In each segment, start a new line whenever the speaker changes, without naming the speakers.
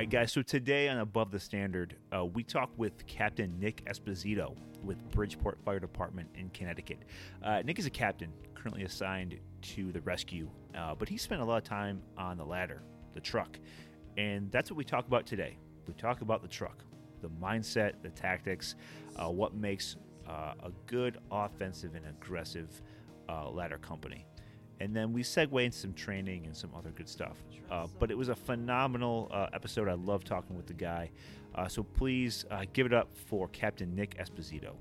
right, guys. So today on Above the Standard, uh, we talk with Captain Nick Esposito with Bridgeport Fire Department in Connecticut. Uh, Nick is a captain currently assigned to the rescue, uh, but he spent a lot of time on the ladder, the truck, and that's what we talk about today. We talk about the truck, the mindset, the tactics, uh, what makes uh, a good offensive and aggressive uh, ladder company and then we segue into some training and some other good stuff. Uh, but it was a phenomenal uh, episode. I love talking with the guy. Uh, so please uh, give it up for Captain Nick Esposito.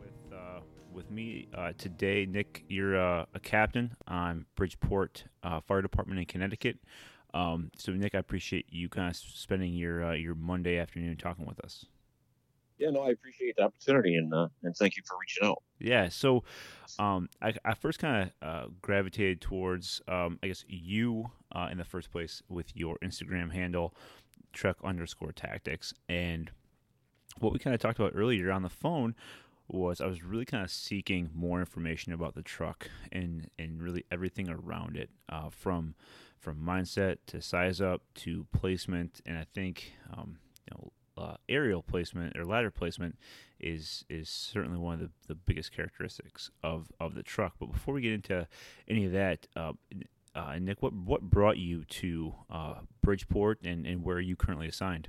With, uh, with me uh, today, Nick, you're a captain on Bridgeport Fire Department in Connecticut. Um, so, Nick, I appreciate you kind of spending your your Monday afternoon talking with us
yeah, no, I appreciate the opportunity and uh, and thank you for reaching out.
Yeah, so um, I, I first kind of uh, gravitated towards um, I guess you uh, in the first place with your Instagram handle truck underscore tactics and what we kind of talked about earlier on the phone was I was really kind of seeking more information about the truck and and really everything around it uh, from from mindset to size up to placement and I think um, you know uh, aerial placement or ladder placement is is certainly one of the, the biggest characteristics of, of the truck. But before we get into any of that, uh, uh, Nick, what what brought you to uh, Bridgeport and, and where are you currently assigned?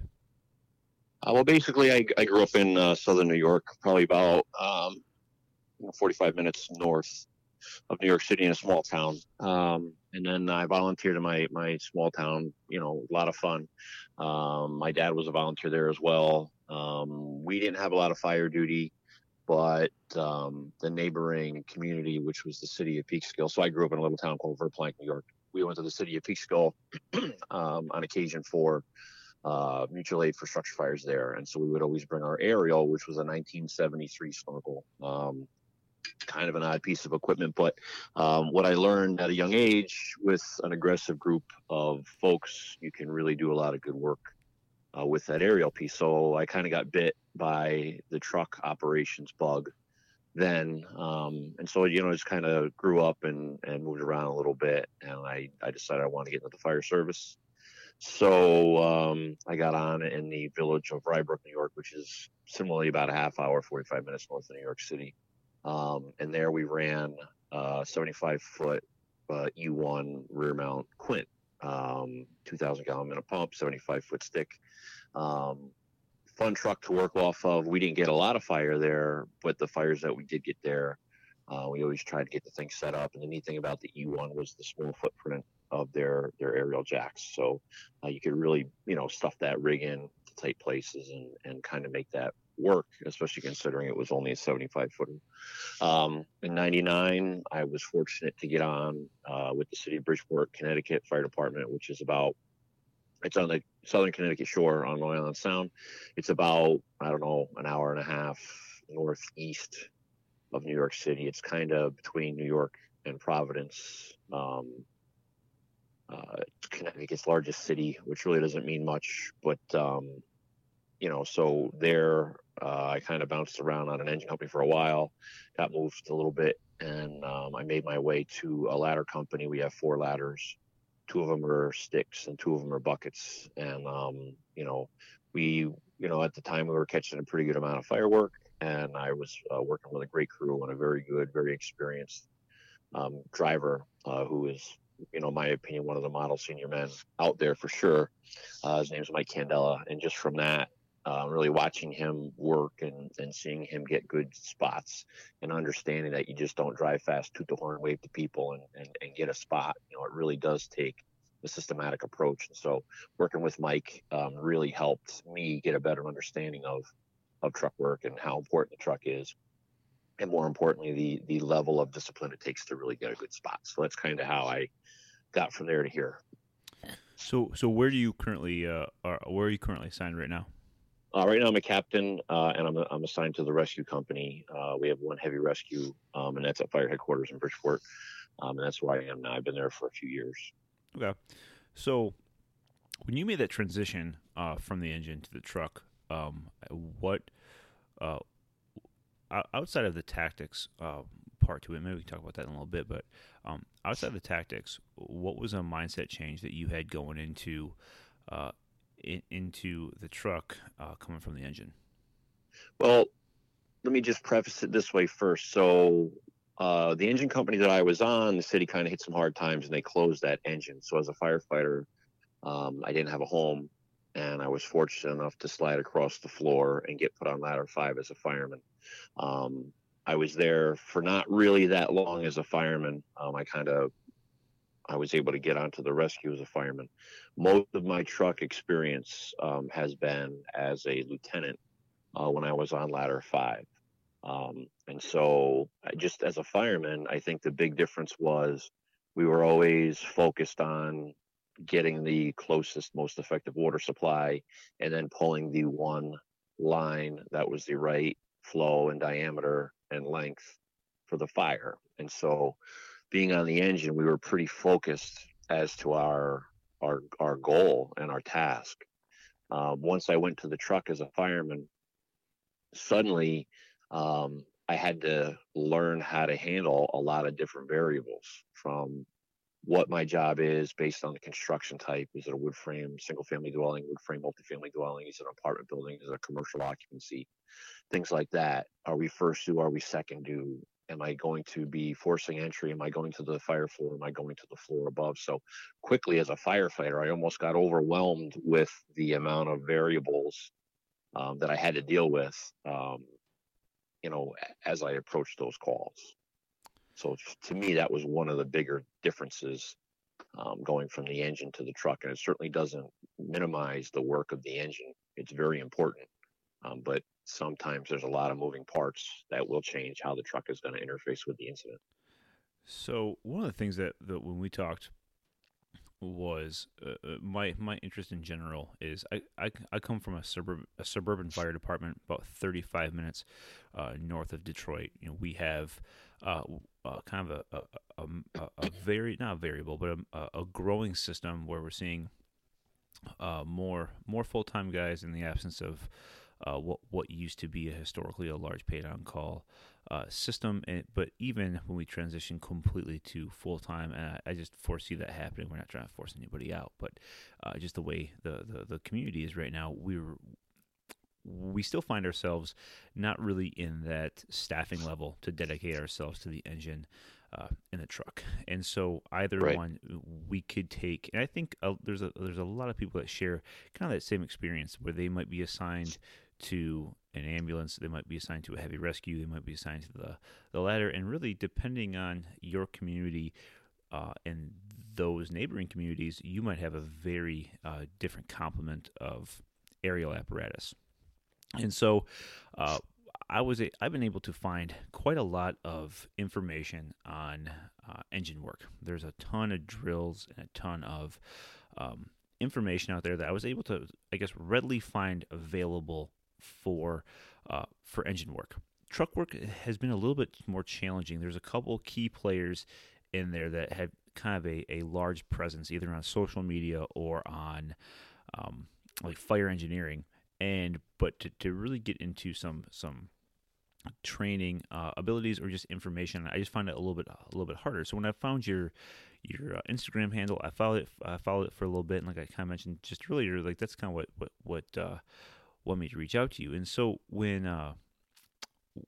Uh, well, basically, I, I grew up in uh, southern New York, probably about um, 45 minutes north of New York City in a small town. Um, and then I volunteered in my my small town. You know, a lot of fun. Um, my dad was a volunteer there as well. Um, we didn't have a lot of fire duty, but um, the neighboring community, which was the city of Peekskill. So I grew up in a little town called Verplanck, New York. We went to the city of Peekskill um, on occasion for uh, mutual aid for structure fires there, and so we would always bring our aerial, which was a 1973 snorkel. Um, kind of an odd piece of equipment. But um, what I learned at a young age with an aggressive group of folks, you can really do a lot of good work uh, with that aerial piece. So I kind of got bit by the truck operations bug then. Um, and so, you know, just kind of grew up and, and moved around a little bit. And I, I decided I wanted to get into the fire service. So um, I got on in the village of Rye Brook, New York, which is similarly about a half hour, 45 minutes north of New York City. Um, and there we ran uh, 75 foot uh, E1 rear mount Quint, um, 2,000 gallon minute pump, 75 foot stick. Um, fun truck to work off of. We didn't get a lot of fire there, but the fires that we did get there, uh, we always tried to get the thing set up. And the neat thing about the E1 was the small footprint of their their aerial jacks, so uh, you could really you know stuff that rig in to tight places and and kind of make that work, especially considering it was only a 75 footer. Um, in 99, I was fortunate to get on uh, with the city of Bridgeport, Connecticut Fire Department, which is about, it's on the southern Connecticut shore on Long Island Sound. It's about, I don't know, an hour and a half northeast of New York City. It's kind of between New York and Providence. Um, uh, Connecticut's largest city, which really doesn't mean much, but um, you know, so there uh, I kind of bounced around on an engine company for a while, got moved a little bit, and um, I made my way to a ladder company. We have four ladders, two of them are sticks and two of them are buckets. And um, you know, we, you know, at the time we were catching a pretty good amount of firework, and I was uh, working with a great crew and a very good, very experienced um, driver uh, who is you know, my opinion, one of the model senior men out there for sure. Uh, his name's Mike Candela, and just from that, uh, really watching him work and, and seeing him get good spots and understanding that you just don't drive fast, toot the horn, wave to people, and, and, and get a spot. You know, it really does take a systematic approach. And so working with Mike um, really helped me get a better understanding of, of truck work and how important the truck is. And more importantly, the, the level of discipline it takes to really get a good spot. So that's kind of how I got from there to here.
So, so where do you currently, uh, are, where are you currently signed right now?
Uh, right now, I'm a captain, uh, and I'm, I'm assigned to the rescue company. Uh, we have one heavy rescue, um, and that's at fire headquarters in Bridgeport, um, and that's where I am now. I've been there for a few years.
Okay, so when you made that transition uh, from the engine to the truck, um, what uh, outside of the tactics uh, part to it. Maybe we can talk about that in a little bit. But um, outside of the tactics, what was a mindset change that you had going into uh, in, into the truck uh, coming from the engine?
Well, let me just preface it this way first. So, uh, the engine company that I was on, the city kind of hit some hard times and they closed that engine. So, as a firefighter, um, I didn't have a home and I was fortunate enough to slide across the floor and get put on ladder five as a fireman. Um, I was there for not really that long as a fireman. Um, I kind of I was able to get onto the rescue as a fireman. Most of my truck experience um, has been as a lieutenant uh, when I was on ladder five. Um, and so, just as a fireman, I think the big difference was we were always focused on getting the closest, most effective water supply, and then pulling the one line that was the right flow and diameter and length for the fire. And so, being on the engine, we were pretty focused as to our our our goal and our task. Uh, once I went to the truck as a fireman, suddenly um, I had to learn how to handle a lot of different variables from what my job is based on the construction type. Is it a wood frame, single family dwelling, wood frame, multifamily dwelling? Is it an apartment building? Is it a commercial occupancy? Things like that. Are we first due? Are we second due? Am I going to be forcing entry? Am I going to the fire floor? Am I going to the floor above? So quickly as a firefighter, I almost got overwhelmed with the amount of variables um, that I had to deal with, um, you know, as I approached those calls. So to me, that was one of the bigger differences um, going from the engine to the truck. And it certainly doesn't minimize the work of the engine. It's very important. Um, but sometimes there's a lot of moving parts that will change how the truck is going to interface with the incident.
So one of the things that, that when we talked was uh, uh my my interest in general is I, I, I come from a suburb a suburban fire department about 35 minutes uh, north of Detroit. You know we have uh, uh, kind of a a, a, a, very not variable but a, a growing system where we're seeing uh, more more full time guys in the absence of uh, what what used to be a historically a large paid on call uh, system. And, but even when we transition completely to full time, and I, I, just foresee that happening. We're not trying to force anybody out, but uh, just the way the, the, the community is right now, we're we still find ourselves not really in that staffing level to dedicate ourselves to the engine uh, in the truck. And so either right. one we could take, and I think uh, there's a there's a lot of people that share kind of that same experience where they might be assigned to an ambulance, they might be assigned to a heavy rescue, they might be assigned to the, the ladder, and really depending on your community uh, and those neighboring communities, you might have a very uh, different complement of aerial apparatus. And so, uh, I was a, I've been able to find quite a lot of information on uh, engine work. There's a ton of drills and a ton of um, information out there that I was able to, I guess, readily find available for uh, for engine work. Truck work has been a little bit more challenging. There's a couple key players in there that have kind of a, a large presence either on social media or on um, like fire engineering. And but to, to really get into some some training uh, abilities or just information, I just find it a little bit a little bit harder. So when I found your your uh, Instagram handle, I followed it. I followed it for a little bit, and like I kind of mentioned just earlier, like that's kind of what what what uh, want me to reach out to you. And so when uh,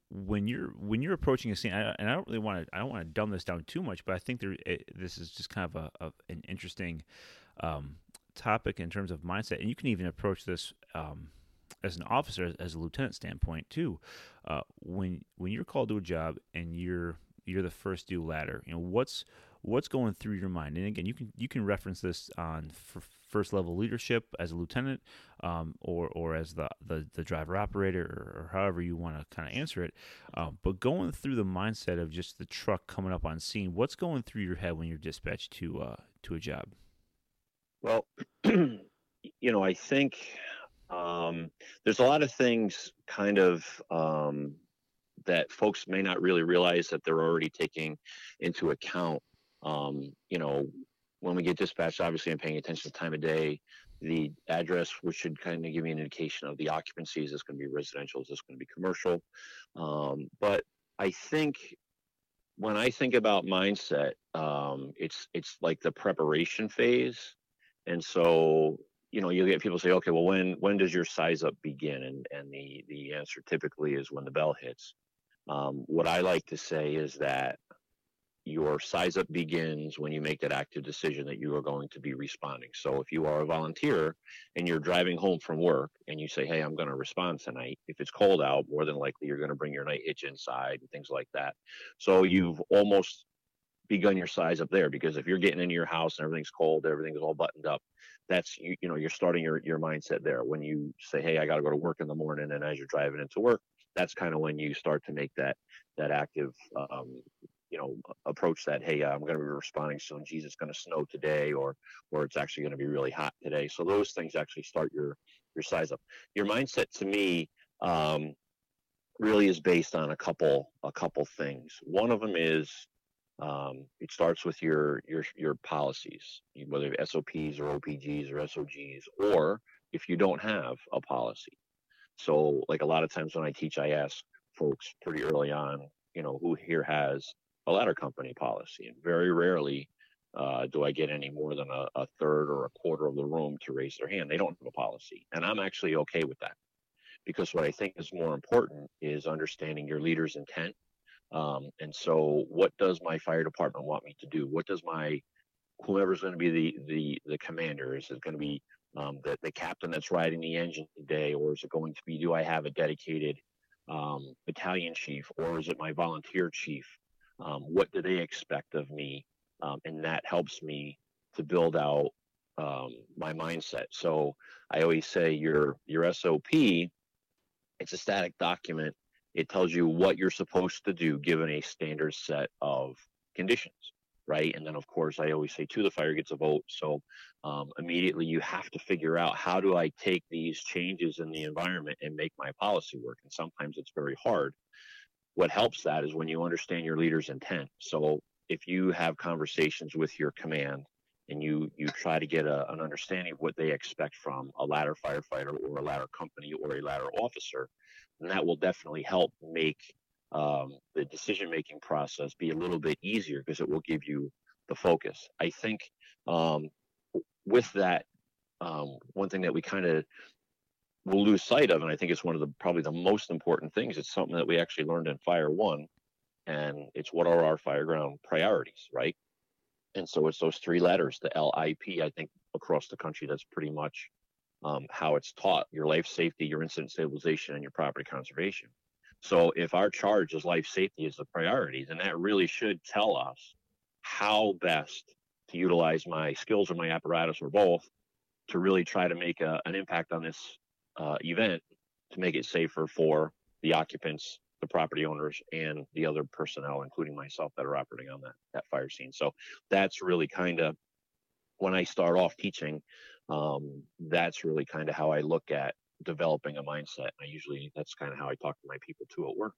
when you're when you're approaching a scene, I, and I don't really want to I don't want to dumb this down too much, but I think there it, this is just kind of a, a an interesting um, topic in terms of mindset, and you can even approach this. Um, as an officer, as a lieutenant standpoint too, uh, when when you're called to a job and you're you're the first due ladder, you know what's what's going through your mind. And again, you can you can reference this on first level leadership as a lieutenant um, or or as the, the, the driver operator or, or, however you want to kind of answer it. Um, but going through the mindset of just the truck coming up on scene, what's going through your head when you're dispatched to uh, to a job?
Well, you know, I think um, there's a lot of things kind of um, that folks may not really realize that they're already taking into account. Um, you know, when we get dispatched, obviously I'm paying attention to time of day, the address, which should kind of give me an indication of the occupancy. Is this going to be residential? Is this going to be commercial? Um, but I think when I think about mindset, um, it's it's like the preparation phase, and so you know you get people say, okay, well when when does your size up begin? And and the the answer typically is when the bell hits. Um, what I like to say is that your size up begins when you make that active decision that you are going to be responding. So if you are a volunteer and you're driving home from work and you say, Hey, I'm going to respond tonight, if it's cold out, more than likely you're going to bring your night hitch inside and things like that. So you've almost begun your size up there because if you're getting into your house and everything's cold, everything's all buttoned up, that's you, you know, you're starting your, your mindset there. When you say, Hey, I got to go to work in the morning and as you're driving into work, that's kind of when you start to make that that active um, you know approach that hey i'm going to be responding soon. Jesus it's going to snow today or or it's actually going to be really hot today. So those things actually start your your size up. Your mindset to me um, really is based on a couple a couple things. One of them is um, it starts with your your your policies whether sops or opgs or sog's or if you don't have a policy. So like a lot of times when i teach i ask folks pretty early on you know who here has a ladder company policy. And very rarely uh, do I get any more than a, a, third or a quarter of the room to raise their hand. They don't have a policy. And I'm actually okay with that because what I think is more important is understanding your leader's intent. Um, and so, what does my fire department want me to do? What does my whoever's going to be the the the commander is it going to be um, the the captain that's riding the engine today, or is it going to be do I have a dedicated um, battalion chief, or is it my volunteer chief? Um, what do they expect of me? Um, and that helps me to build out um, my mindset. So i always say your your sop it's a static document. It tells you what you're supposed to do given a standard set of conditions right? And then of course i always say to the fire gets a vote. So um, immediately you have to figure out how do i take these changes in the environment and make my policy work? And sometimes it's very hard what helps that is when you understand your leader's intent. So if you have conversations with your command and you you try to get a, an understanding of what they expect from a ladder firefighter or a ladder company or a ladder officer, then that will definitely help make um, the decision making process be a little bit easier because it will give you the focus. I think um, with that, um, one thing that we kind of we'll lose sight of, and I think it's one of the probably the most important things. It's something that we actually learned in Fire One, and it's what are our fireground priorities, right? And so it's those three letters, the LIP. I think across the country, that's pretty much um, how it's taught: your life safety, your incident stabilization, and your property conservation. So if our charge is life safety as the priority, then that really should tell us how best to utilize my skills or my apparatus or both to really try to make a, an impact on this uh, event to make it safer for the occupants, the property owners, and the other personnel, including myself, that are operating on that that fire scene. So that's really kind of when I start off teaching. Um, that's really kind of how I look at developing a mindset. I usually that's kind of how I talk to my people too at work.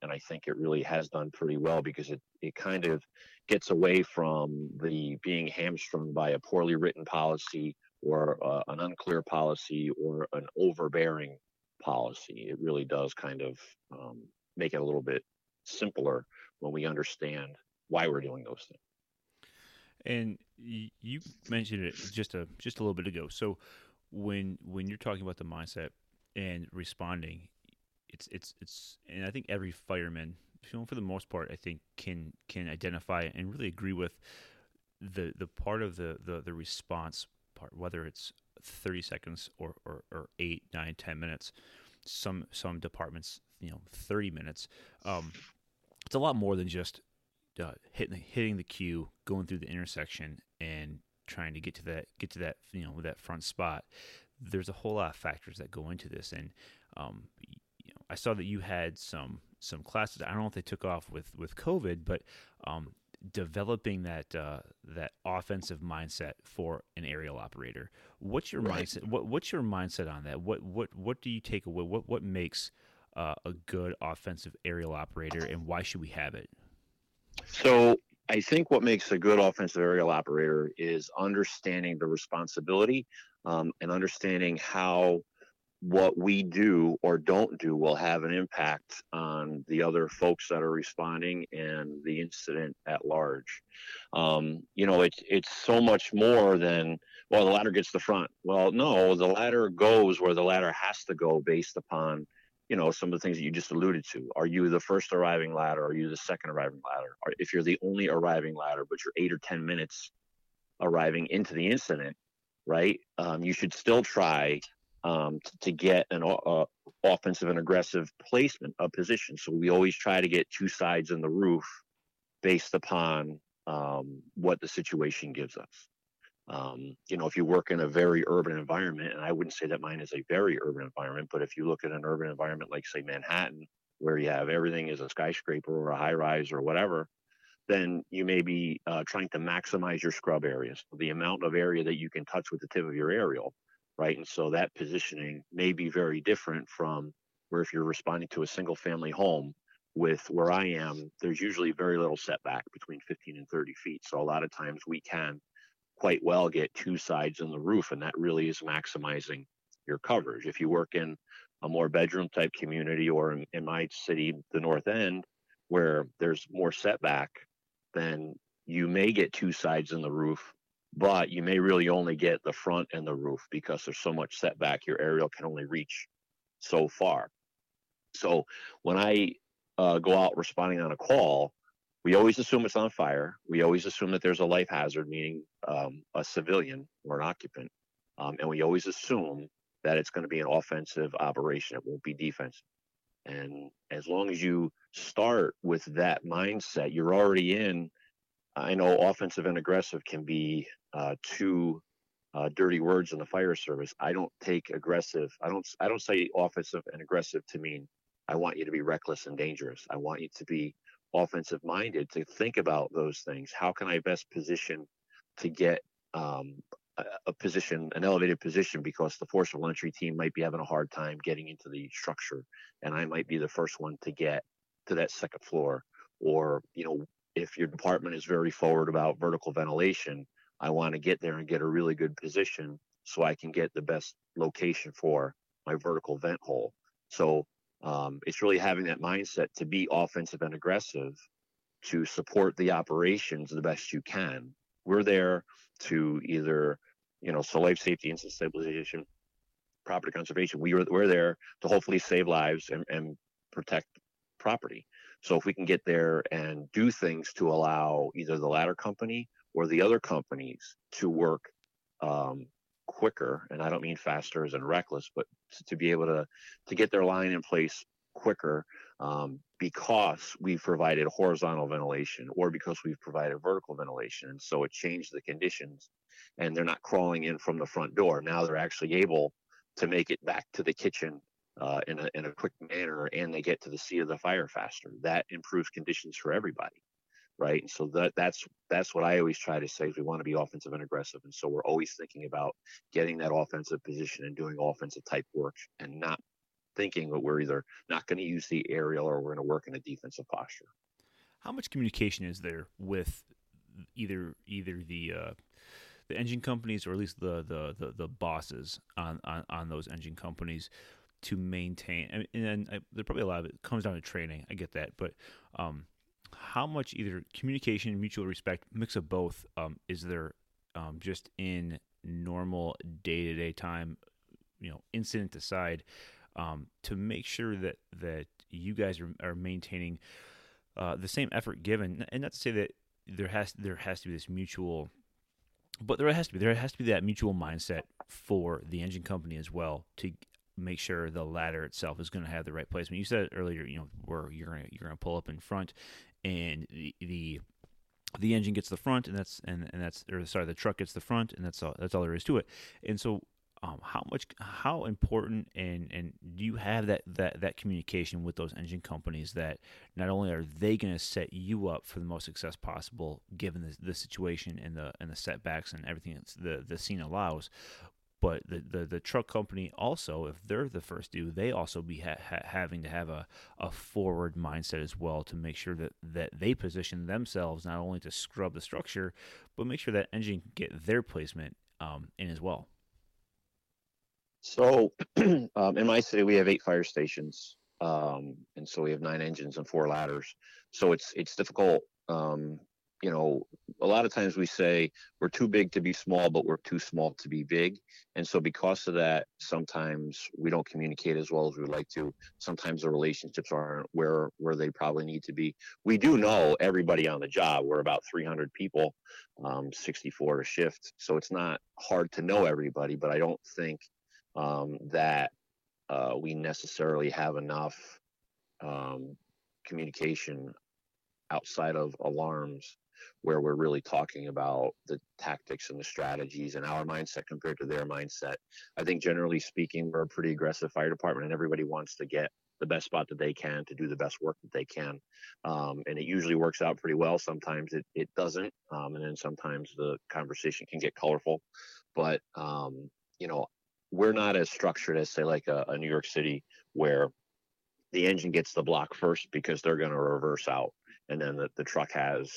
And I think it really has done pretty well because it, it kind of gets away from the being hamstrung by a poorly written policy or uh, an unclear policy or an overbearing policy. It really does kind of um, make it a little bit simpler when we understand why we're doing those things.
And you mentioned it just a just a little bit ago. So when when you're talking about the mindset and responding, it's it's it's and I think every fireman, for the most part, I think can can identify and really agree with the the part of the the, the response part, whether it's 30 seconds or, or, or 8, 9, 10 minutes. Some some departments, you know, 30 minutes. Um, it's a lot more than just uh, hitting hitting the Q, going through the intersection, and trying to get to that get to that you know that front spot. There's a whole lot of factors that go into this, and um, you know, I saw that you had some some classes. I don't know if they took off with with COVID, but um, developing that uh, that offensive mindset for an aerial operator. What's your right. mindset? What, what's your mindset on that? What what what do you take away? What what makes uh, a good offensive aerial operator, and why should we have it?
So I think what makes a good offensive aerial operator is understanding the responsibility um, and understanding how what we do or don't do will have an impact on the other folks that are responding and the incident at large. Um, you know, it's it's so much more than well, the ladder gets the front. Well, no, the ladder goes where the ladder has to go based upon you know some of the things that you just alluded to. Are you the first arriving ladder? Are you the second arriving ladder? Or if you're the only arriving ladder, but you're eight or ten minutes arriving into the incident, right? Um, you should still try um, to, to, get an uh, offensive and aggressive placement of position. So we always try to get two sides in the roof based upon um, what the situation gives us. Um, you know, if you work in a very urban environment, and I wouldn't say that mine is a very urban environment, but if you look at an urban environment like, say, Manhattan, where you have everything is a skyscraper or a high rise or whatever, then you may be uh, trying to maximize your scrub areas, the amount of area that you can touch with the tip of your aerial right? And so that positioning may be very different from where if you're responding to a single family home with where I am, there's usually very little setback between 15 and 30 feet. So a lot of times we can quite well get two sides in the roof, and that really is maximizing your coverage. If you work in a more bedroom type community or in, in my city, the North End, where there's more setback, then you may get two sides in the roof but you may really only get the front and the roof because there's so much setback your aerial can only reach so far. So when i uh, go out responding on a call we always assume it's on fire. We always assume that there's a life hazard meaning um, a civilian or an occupant um, and we always assume that it's going to be an offensive operation. It won't be defensive. And as long as you start with that mindset you're already in I know offensive and aggressive can be uh, two uh, dirty words in the fire service. I don't take aggressive. I don't. I don't say offensive and aggressive to mean I want you to be reckless and dangerous. I want you to be offensive minded to think about those things. How can I best position to get um, a, a position, an elevated position, because the forcible entry team might be having a hard time getting into the structure, and I might be the first one to get to that second floor, or you know if your department is very forward about vertical ventilation, I want to get there and get a really good position so I can get the best location for my vertical vent hole. So um, it's really having that mindset to be offensive and aggressive to support the operations the best you can. We're there to either, you know, so life safety, incident stabilization, property conservation. We are, we're there to hopefully save lives and, and protect property. So if we can get there and do things to allow either the ladder company or the other companies to work um, quicker, and I don't mean faster as in reckless, but to be able to to get their line in place quicker um, because we've provided horizontal ventilation or because we've provided vertical ventilation. And so it changed the conditions and they're not crawling in from the front door. Now they're actually able to make it back to the kitchen uh, in, a, in a quick manner and they get to the seat of the fire faster. That improves conditions for everybody. Right. And so that that's that's what I always try to say is we want to be offensive and aggressive. And so we're always thinking about getting that offensive position and doing offensive type work and not thinking that we're either not going to use the aerial or we're going to work in a defensive posture.
How much communication is there with either either the uh, the engine companies or at least the the the, the bosses on, on on those engine companies to maintain. And then I, there probably a lot of it comes down to training. I get that, but um, how much either communication, mutual respect, mix of both um, is there um, just in normal day to day time, you know, incident aside, um, to make sure that that you guys are, are maintaining uh, the same effort given, and not to say that there has there has to be this mutual but there has to be there has to be that mutual mindset for the engine company as well to make sure the ladder itself is going to have the right placement. You said earlier, you know, where you're gonna, you're going to pull up in front, and the, the the engine gets the front, and that's and, and that's or sorry, the truck gets the front, and that's all that's all there is to it. And so, um, how much how important and and do you have that that that communication with those engine companies that not only are they going to set you up for the most success possible given the, the situation and the and the setbacks and everything that the the scene allows but the, the, the truck company also, if they're the first due, they also be ha- ha- having to have a, a forward mindset as well to make sure that, that they position themselves not only to scrub the structure, but make sure that engine can get their placement um, in as well.
So, um, in my city, we have eight fire stations, um, and so we have nine engines and four ladders. So it's it's difficult um, you know, a lot of times we say we're too big to be small, but we're too small to be big. And so because of that, sometimes we don't communicate as well as we'd like to. Sometimes the relationships aren't where where they probably need to be. We do know everybody on the job. We're about 300 people, um, 64 a shift. So it's not hard to know everybody, but I don't think um, that uh, we necessarily have enough um, communication outside of alarms where we're really talking about the tactics and the strategies and our mindset compared to their mindset. I think generally speaking, we're a pretty aggressive fire department and everybody wants to get the best spot that they can to do the best work that they can. Um, and it usually works out pretty well. Sometimes it, it doesn't. Um, and then sometimes the conversation can get colorful. But, um, you know, we're not as structured as, say, like a, a New York City where the engine gets the block first because they're going to reverse out. And then the, the truck has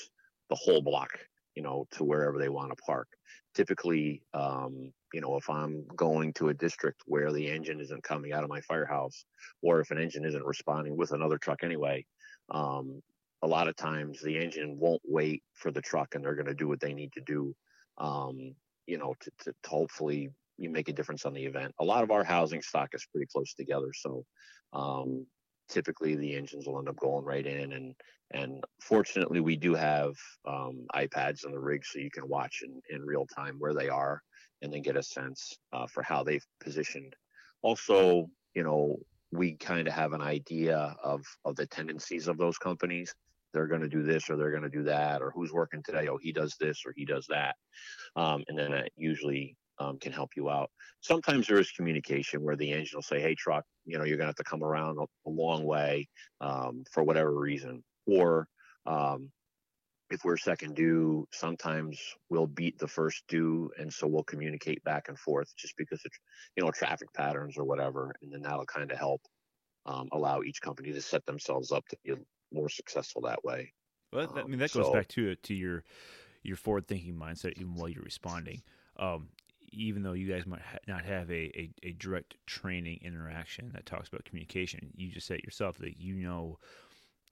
the whole block, you know, to wherever they want to park. Typically, um, you know, if I'm going to a district where the engine isn't coming out of my firehouse, or if an engine isn't responding with another truck anyway, um, a lot of times the engine won't wait for the truck and they're going to do what they need to do, um, you know, to, to, to, hopefully you make a difference on the event. A lot of our housing stock is pretty close together. So, um, typically the engines will end up going right in and and fortunately we do have um, ipads on the rig so you can watch in, in real time where they are and then get a sense uh, for how they've positioned. Also you know we kind of have an idea of of the tendencies of those companies. They're going to do this or they're going to do that or who's working today? Oh he does this or he does that. Um, and then that usually um, can help you out. Sometimes there is communication where the engine will say, "Hey, truck, you know, you're going to have to come around a, a long way um, for whatever reason," or um, if we're second due, sometimes we'll beat the first due, and so we'll communicate back and forth just because of you know traffic patterns or whatever, and then that'll kind of help um, allow each company to set themselves up to be more successful that way.
Well, I mean that goes so, back to to your your forward thinking mindset even while you're responding. Um, even though you guys might ha- not have a, a, a, direct training interaction that talks about communication, you just said yourself that you know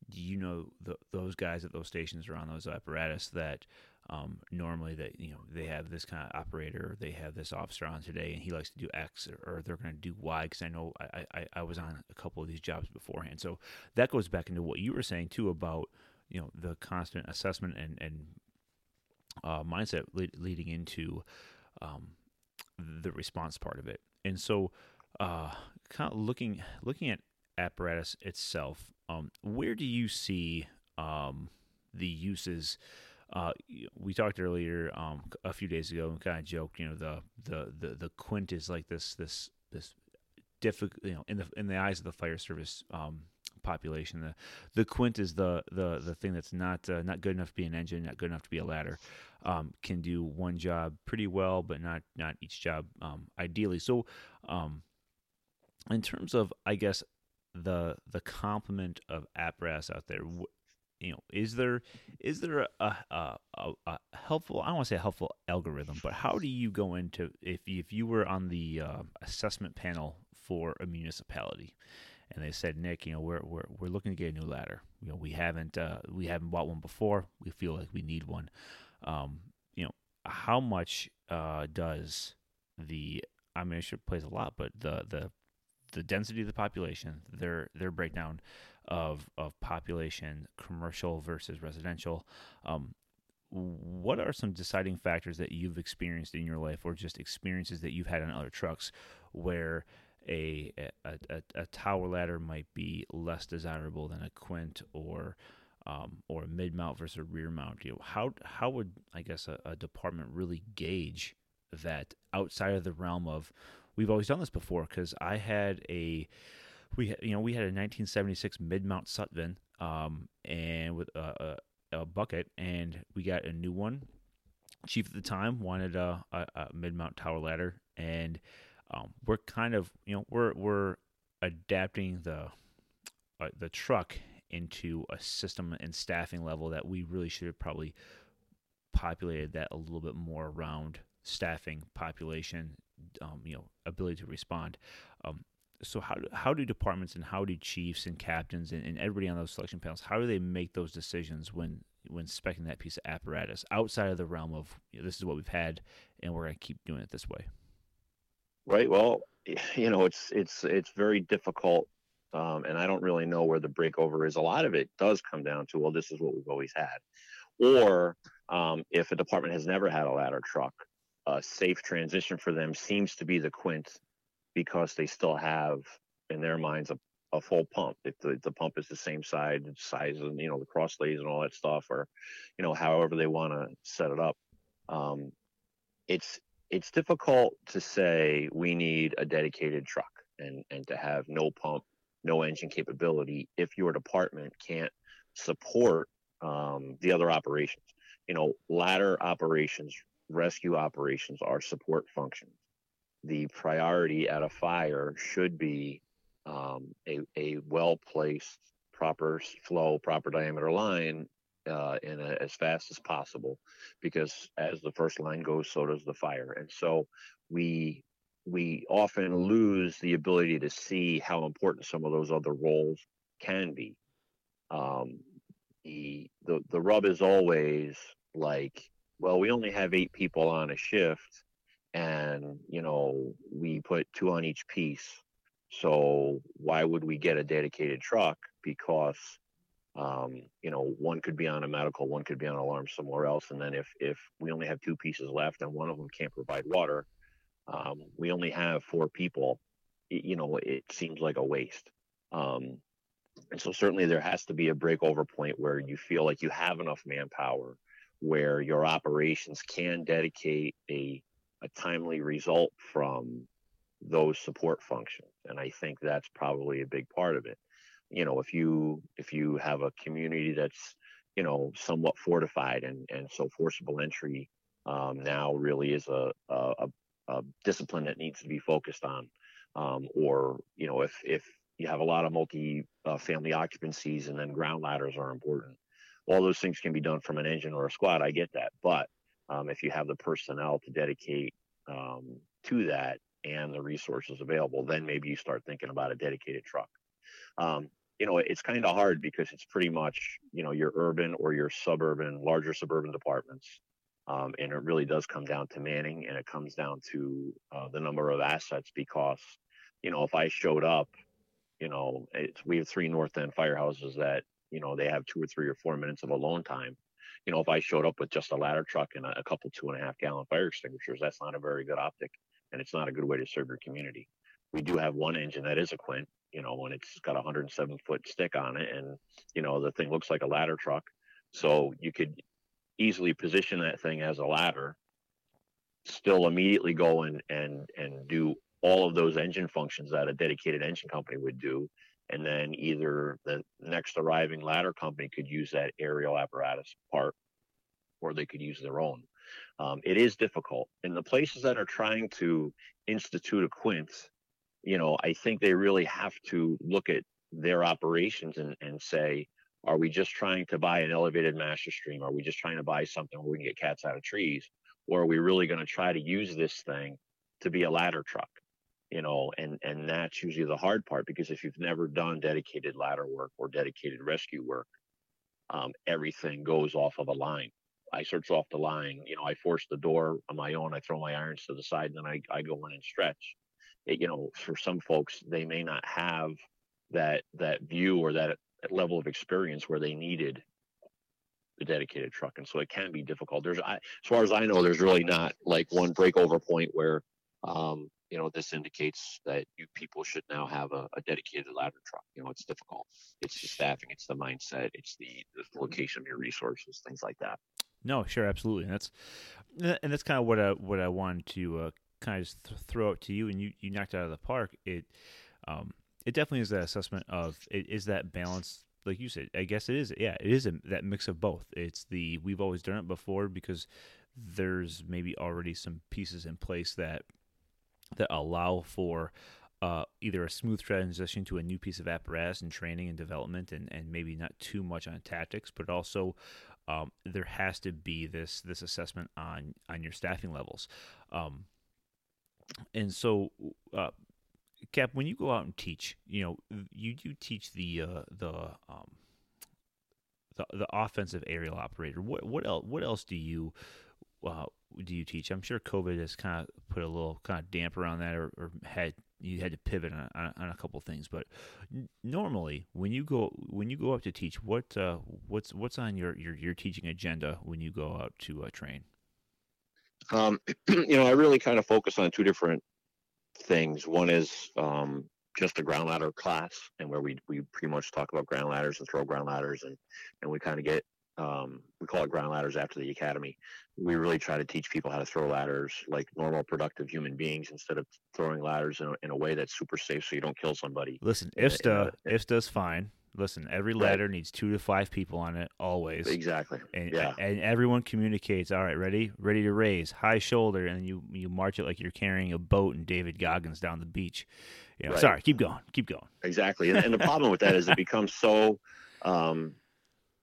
you know the, those guys at those stations or on those apparatus that um, normally that you know they have this kind of operator, they have this officer on today, and he likes to do X, or, or they're going to do Y. Because I know I, I, I was on a couple of these jobs beforehand, so that goes back into what you were saying too about you know the constant assessment and and uh, mindset leading into um, the response part of it. And so, uh, kind of looking looking at apparatus itself, um, where do you see um, the uses? Uh, we talked earlier um, a few days ago and kind of joked, you know, the, the the the quint is like this this this difficult, you know, in the in the eyes of the fire service um, population. The the quint is the the the thing that's not uh, not good enough to be an engine, not good enough to be a ladder. Um, can do one job pretty well, but not not each job um, ideally. So, um, in terms of, I guess the the complement of apparatus out there, you know, is there is there a, a, a, helpful? I don't want to say helpful algorithm, but how do you go into if if you were on the uh, assessment panel for a municipality? And they said, Nick, you know, we're we're we're looking to get a new ladder. You know, we haven't uh, we haven't bought one before. We feel like we need one. Um, you know, how much uh, does the I mean, it plays a lot, but the the the density of the population, their their breakdown of of population, commercial versus residential. Um, what are some deciding factors that you've experienced in your life, or just experiences that you've had on other trucks, where a, a, a, a tower ladder might be less desirable than a quint or um, or a mid mount versus a rear mount. You know, how how would I guess a, a, department really gauge that outside of the realm of we've always done this before? Because I had a we you know we had a 1976 mid mount Sutphen um, and with a, a, a, bucket, and we got a new one. Chief at the time wanted a, a, a mid mount tower ladder, and um, we're kind of you know we're we're adapting the uh, the truck into a system and staffing level that we really should have probably populated that a little bit more around staffing population um, you know ability to respond. Um, so how do, how do departments and how do chiefs and captains and, and everybody on those selection panels how do they make those decisions when when specing that piece of apparatus outside of the realm of you know, this is what we've had and we're going to keep doing it this way
right? Well you know it's it's it's very difficult um, and i don't really know where the breakover is. A lot of it does come down to well this is what we've always had. Or um, if a department has never had a ladder truck a safe transition for them seems to be the quint because they still have in their minds a, a full pump. If the, the pump is the same size, size and you know the cross lays and all that stuff, or you know however they want to set it up, um, it's it's difficult to say we need a dedicated truck and and to have no pump, no engine capability if your department can't support um, the other operations. You know, ladder operations, rescue operations are support functions the priority at a fire should be um, a, a well placed, proper flow, proper diameter line uh, in a, as fast as possible, because as the first line goes, so does the fire, and so we we often lose the ability to see how important some of those other roles can be. Um, the the the rub is always like, well, we only have eight people on a shift and you know we put two on each piece so why would we get a dedicated truck because um, you know one could be on a medical one could be on alarm somewhere else. And then if if we only have two pieces left and one of them can't provide water um, we only have four people you know it seems like a waste. Um, and so certainly there has to be a breakover point where you feel like you have enough manpower where your operations can dedicate a a timely result from those support functions. And i think that's probably a big part of it you know if you if you have a community that's you know somewhat fortified and and so forcible entry um, now really is a, a, a discipline that needs to be focused on um, or you know if if you have a lot of multi uh, family occupancies and then ground ladders are important all those things can be done from an engine or a squad i get that but um, if you have the personnel to dedicate um, to that and the resources available, then maybe you start thinking about a dedicated truck. Um, you know, it's kind of hard because it's pretty much, you know, your urban or your suburban, larger suburban departments. Um, and it really does come down to manning and it comes down to uh, the number of assets because, you know, if I showed up, you know, we have three North End firehouses that, you know, they have two or three or four minutes of alone time you know, if I showed up with just a ladder truck and a, a couple two and a half gallon fire extinguishers, that's not a very good optic and it's not a good way to serve your community. We do have one engine that is a Quint, you know, and it's got a 107 foot stick on it, and you know the thing looks like a ladder truck, so you could easily position that thing as a ladder, still immediately go and and and do all of those engine functions that a dedicated engine company would do, and then either the next arriving ladder company could use that aerial apparatus part or they could use their own. Um, it is difficult. In the places that are trying to institute a quint, you know, I think they really have to look at their operations and, and say, are we just trying to buy an elevated master stream? Are we just trying to buy something where we can get cats out of trees? Or are we really going to try to use this thing to be a ladder truck? you know and and that's usually the hard part because if you've never done dedicated ladder work or dedicated rescue work um, everything goes off of a line i search off the line you know i force the door on my own i throw my irons to the side and then i, I go in and stretch you know for some folks they may not have that that view or that level of experience where they needed the dedicated truck and so it can be difficult there's I, as far as i know there's really not like one breakover point where um, you know, this indicates that you people should now have a, a, dedicated ladder truck. You know, it's difficult. It's the staffing, it's the mindset, it's the, the location of your resources, things like that.
No, sure, absolutely, and that's and that's kind of what I what I wanted to uh, kind of th- throw out to you, and you you knocked out of the park. It um, it definitely is that assessment of it is that balance like you said, I guess it is. Yeah, it is a, that mix of both. It's the we've always done it before because there's maybe already some pieces in place that that allow for uh, either a smooth transition to a new piece of apparatus and training and development, and, and maybe not too much on tactics, but also um, there has to be this this assessment on on your staffing levels. Um, And so, uh, Cap, when you go out and teach, you know, you do teach the uh, the um, the the offensive aerial operator. What what else what else do you uh, do you teach? I'm sure COVID has kind of put a little kind of damper on that, or, or had you had to pivot on, on, on a couple things. But normally, when you go when you go up to teach, what uh, what's what's on your, your your teaching agenda when you go out to uh, train?
Um, you know, I really kind of focus on two different things. One is um, just a ground ladder class, and where we we pretty much talk about ground ladders and throw ground ladders, and and we kind of get um, we call it ground ladders after the academy. We really try to teach people how to throw ladders like normal, productive human beings instead of throwing ladders in a, in a way that's super safe so you don't kill somebody.
Listen, IFSTA, IFSTA's fine. Listen, every ladder right. needs two to five people on it always.
Exactly.
And,
yeah.
and everyone communicates. All right, ready, ready to raise, high shoulder, and you you march it like you're carrying a boat and David Goggins down the beach. You know, right. sorry, keep going, keep going.
Exactly. And, and the problem with that is it becomes so um,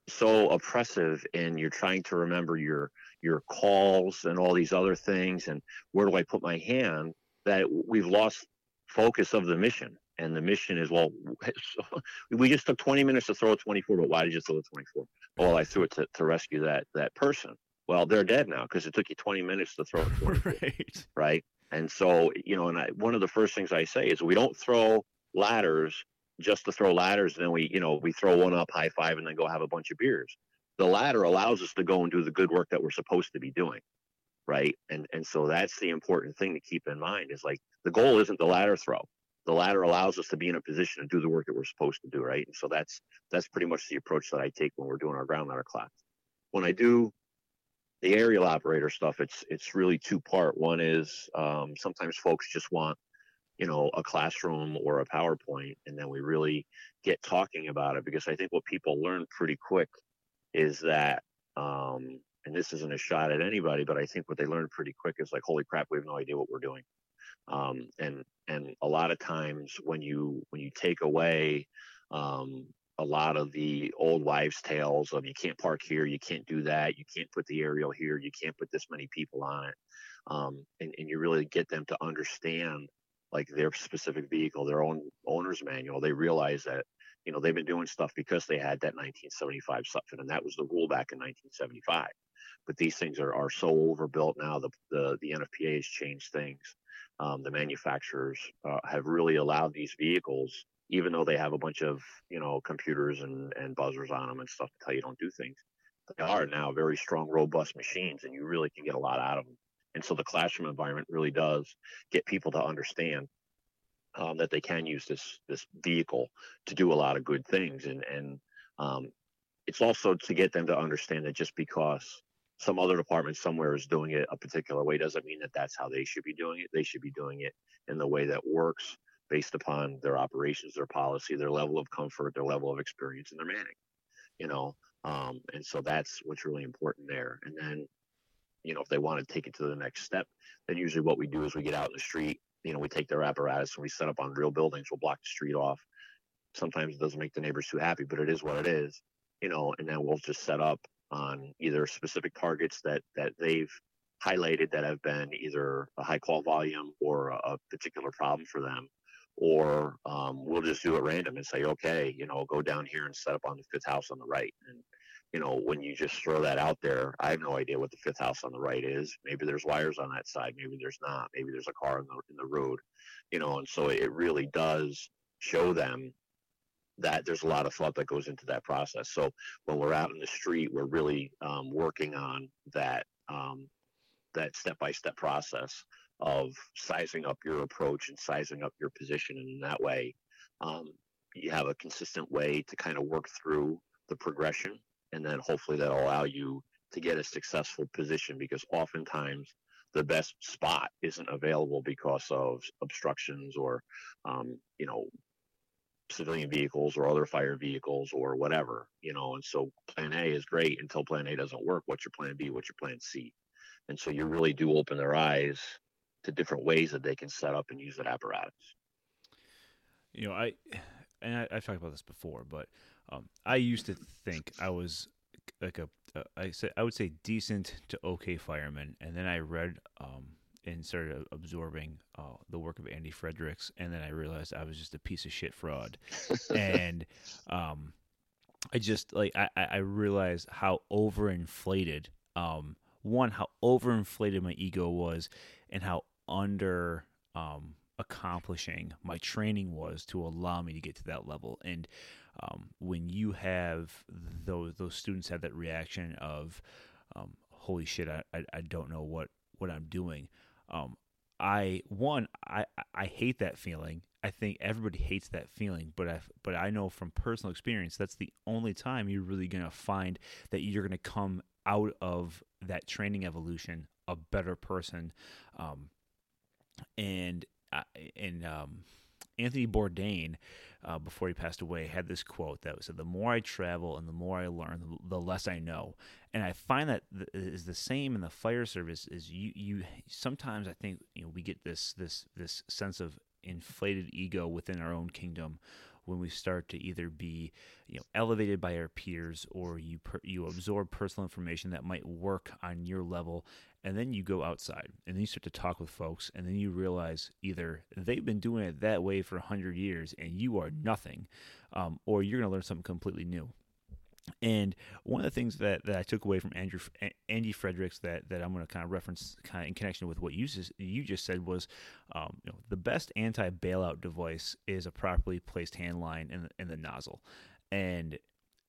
so oppressive and you're trying to remember your your calls and all these other things and where do I put my hand that we've lost focus of the mission and the mission is well we just took 20 minutes to throw a 24 but why did you throw a 24 well I threw it to, to rescue that that person. Well they're dead now because it took you 20 minutes to throw a 24 right. right? And so you know and I, one of the first things I say is we don't throw ladders just to throw ladders and then we you know we throw one up high five and then go have a bunch of beers. The ladder allows us to go and do the good work that we're supposed to be doing right? And and so that's the important thing to keep in mind is like the goal isn't the ladder throw the ladder allows us to be in a position to do the work that we're supposed to do right? And so that's that's pretty much the approach that i take when we're doing our ground ladder class. When i do the aerial operator stuff it's it's really two part. One is um, sometimes folks just want you know a classroom or a powerpoint and then we really get talking about it because i think what people learn pretty quick is that um, and this isn't a shot at anybody but i think what they learn pretty quick is like holy crap we have no idea what we're doing um, and and a lot of times when you when you take away um, a lot of the old wives tales of you can't park here you can't do that you can't put the aerial here you can't put this many people on it um, and, and you really get them to understand like their specific vehicle, their own owner's manual, they realize that, you know, they've been doing stuff because they had that 1975 Sutphen, and that was the rule back in 1975. But these things are, are so overbuilt now. The, the, the NFPA has changed things. Um, the manufacturers uh, have really allowed these vehicles, even though they have a bunch of, you know, computers and, and buzzers on them and stuff to tell you don't do things, they are now very strong, robust machines, and you really can get a lot out of them. And so the classroom environment really does get people to understand um, that they can use this this vehicle to do a lot of good things. And and um, it's also to get them to understand that just because some other department somewhere is doing it a particular way doesn't mean that that's how they should be doing it. They should be doing it in the way that works based upon their operations, their policy, their level of comfort, their level of experience, and their manning. You know, um, and so that's what's really important there. And then you know, if they want to take it to the next step, then usually what we do is we get out in the street, you know, we take their apparatus and we set up on real buildings. We'll block the street off. Sometimes it doesn't make the neighbors too happy, but it is what it is, you know, and then we'll just set up on either specific targets that, that they've highlighted that have been either a high call volume or a, particular problem for them or um, we'll just do it random and say, okay, you know, go down here and set up on the fifth house on the right. And you know, when you just throw that out there, I have no idea what the fifth house on the right is. Maybe there's wires on that side. Maybe there's not. Maybe there's a car in the, in the road, you know, and so it really does show them that there's a lot of thought that goes into that process. So when we're out in the street, we're really um, working on that um, that step by step process of sizing up your approach and sizing up your position, and in that way, um, you have a consistent way to kind of work through the progression and then hopefully that'll allow you to get a successful position because oftentimes the best spot isn't available because of obstructions or um, you know civilian vehicles or other fire vehicles or whatever you know and so plan a is great until plan a doesn't work. What's your plan b? What's your plan c? And so you really do open their eyes to different ways that they can set up and use that apparatus.
You know i and I, have talked about this before but um, I used to think I was like a, I said I would say decent to okay fireman, and then I read um, and started absorbing uh, the work of Andy Fredericks, and then I realized I was just a piece of shit fraud, and um, I just like I I realized how overinflated um one how overinflated my ego was, and how under um accomplishing my training was to allow me to get to that level. And um, when you have those those students have that reaction of um, holy shit I, I, I don't know what what I'm doing um, I one I I hate that feeling. I think everybody hates that feeling but I but I know from personal experience that's the only time you're really gonna find that you're gonna come out of that training evolution a better person. Um, and and um, Anthony Bourdain, uh, before he passed away, had this quote that said, "The more I travel and the more I learn, the less I know." And I find that is the same in the fire service. Is you you sometimes I think you know we get this this this sense of inflated ego within our own kingdom when we start to either be you know elevated by our peers or you per, you absorb personal information that might work on your level and then you go outside and then you start to talk with folks and then you realize either they've been doing it that way for 100 years and you are nothing um, or you're going to learn something completely new. And one of the things that, that I took away from Andrew Andy Fredericks that, that I'm going to kind of reference kind of in connection with what you just, you just said was, um, you know, the best anti bailout device is a properly placed hand line in in the nozzle, and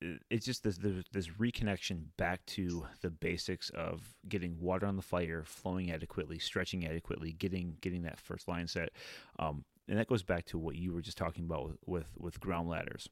it's just this, this, this reconnection back to the basics of getting water on the fire, flowing adequately, stretching adequately, getting getting that first line set, um, and that goes back to what you were just talking about with with, with ground ladders.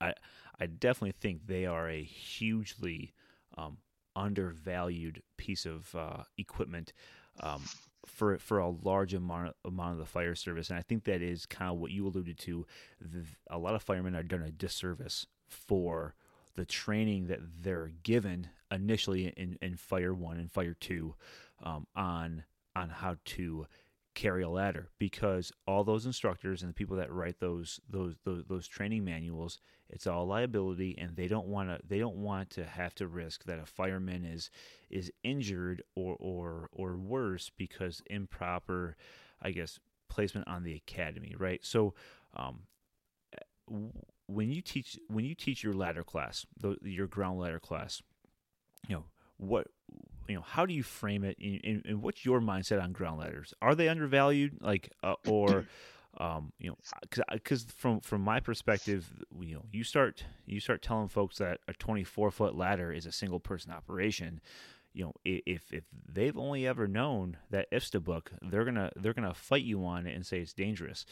I I definitely think they are a hugely um, undervalued piece of uh, equipment. Um, for for a large amount amount of the fire service, and I think that is kind of what you alluded to. The, a lot of firemen are done a disservice for the training that they're given initially in, in Fire One and Fire Two um, on on how to carry a ladder. Because all those instructors and the people that write those those those, those training manuals it's all liability and they don't want to they don't want to have to risk that a fireman is is injured or or or worse because improper i guess placement on the academy right? So um, when you teach when you teach your ladder class, the, your ground ladder class, you know what you know how do you frame it? And, and what's your mindset on ground ladders? Are they undervalued? Like uh, or um, you know because because from from my perspective you know you start you start telling folks that a 24 foot ladder is a single person operation you know if if they've only ever known that IFSTA book they're gonna they're gonna fight you on it and say it's dangerous.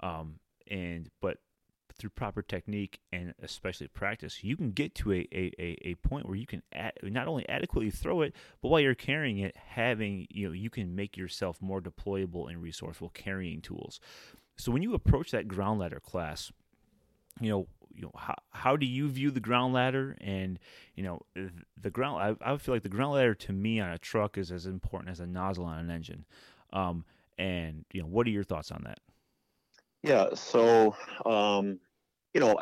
Um, and but through proper technique and especially practice, you can get to a, a, a point where you can not only adequately throw it, but while you're carrying it, having you know you can make yourself more deployable and resourceful carrying tools. So when you approach that ground ladder class, you know you know how, how do you view the ground ladder? And you know the ground I, I feel like the ground ladder to me on a truck is as important as a nozzle on an engine. Um, and you know what are your thoughts on that?
Yeah so um, you know,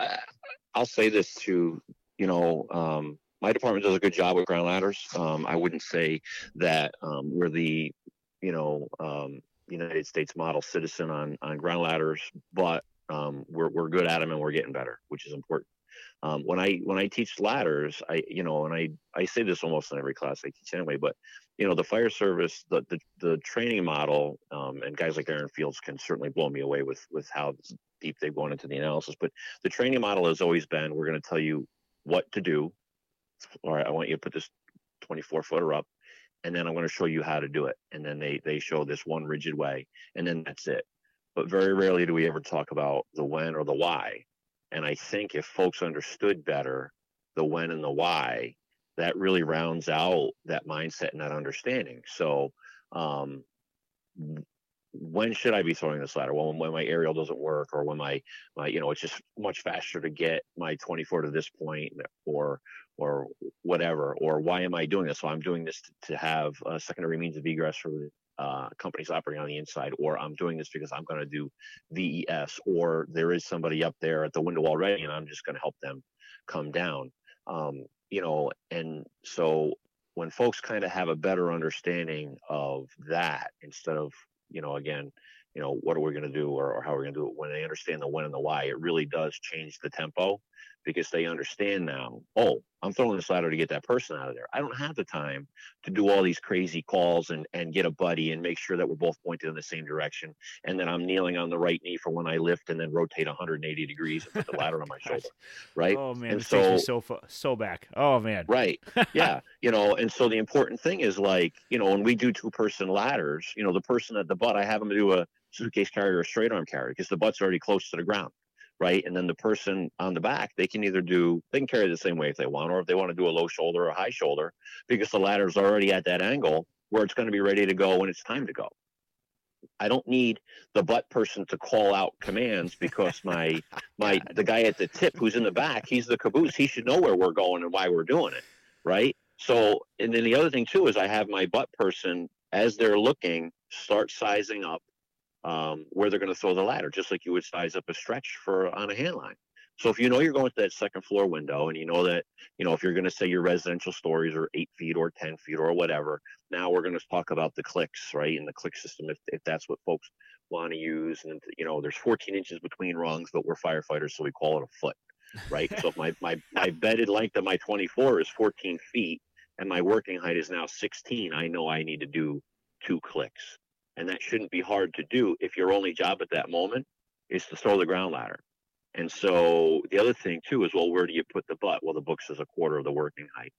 I'll say this to, you know, um, my department does a good job with ground ladders. Um, I wouldn't say that um, we're the, you know, um, United States model citizen on on ground ladders, but um, we're we're good at them and we're getting better, which is important. Um, when I when I teach ladders, I you know, and I I say this almost in every class I teach anyway, but you know, the fire service, the the, the training model, um, and guys like Aaron Fields can certainly blow me away with with how deep they've gone into the analysis. But the training model has always been: we're going to tell you what to do. All right, I want you to put this 24 footer up, and then I'm going to show you how to do it. And then they they show this one rigid way, and then that's it. But very rarely do we ever talk about the when or the why. And I think if folks understood better the when and the why, that really rounds out that mindset and that understanding. So, um, when should I be throwing this ladder? Well, when my aerial doesn't work, or when my my you know it's just much faster to get my 24 to this point, or or whatever, or why am I doing this? So I'm doing this to, to have a secondary means of egress for the uh, companies operating on the inside, or I'm doing this because I'm going to do VES, or there is somebody up there at the window already, and I'm just going to help them come down. Um, you know, and so when folks kind of have a better understanding of that instead of you know again you know what are we going to do or, or how we're going to do it when they understand the when and the why it really does change the tempo because they understand now, oh, I'm throwing this ladder to get that person out of there. I don't have the time to do all these crazy calls and, and get a buddy and make sure that we're both pointed in the same direction. And then I'm kneeling on the right knee for when I lift and then rotate 180 degrees and put the ladder on my shoulder. Right.
Oh, man. And so, so, so back. Oh, man.
Right. Yeah. you know, and so the important thing is like, you know, when we do two person ladders, you know, the person at the butt, I have them do a suitcase carrier or straight arm carry because the butt's already close to the ground right? And then the person on the back, they can either do, they can carry the same way if they want, or if they want to do a low shoulder or a high shoulder, because the ladder's already at that angle where it's going to be ready to go when it's time to go. I don't need the butt person to call out commands because my my the guy at the tip who's in the back, he's the caboose. He should know where we're going and why we're doing it, right? So, and then the other thing too is I have my butt person as they're looking start sizing up um, where they're going to throw the ladder, just like you would size up a stretch for on a hand line. So if you know you're going to that second floor window and you know that, you know, if you're going to say your residential stories are eight feet or 10 feet or whatever, now we're going to talk about the clicks, right? And the click system, if, if that's what folks want to use. And, you know, there's 14 inches between rungs, but we're firefighters, so we call it a foot, right? so if my, my, my bedded length of my 24 is 14 feet and my working height is now 16, I know I need to do two clicks and that shouldn't be hard to do if your only job at that moment is to throw the ground ladder. And so the other thing too is, well, where do you put the butt? Well, the book says a quarter of the working height.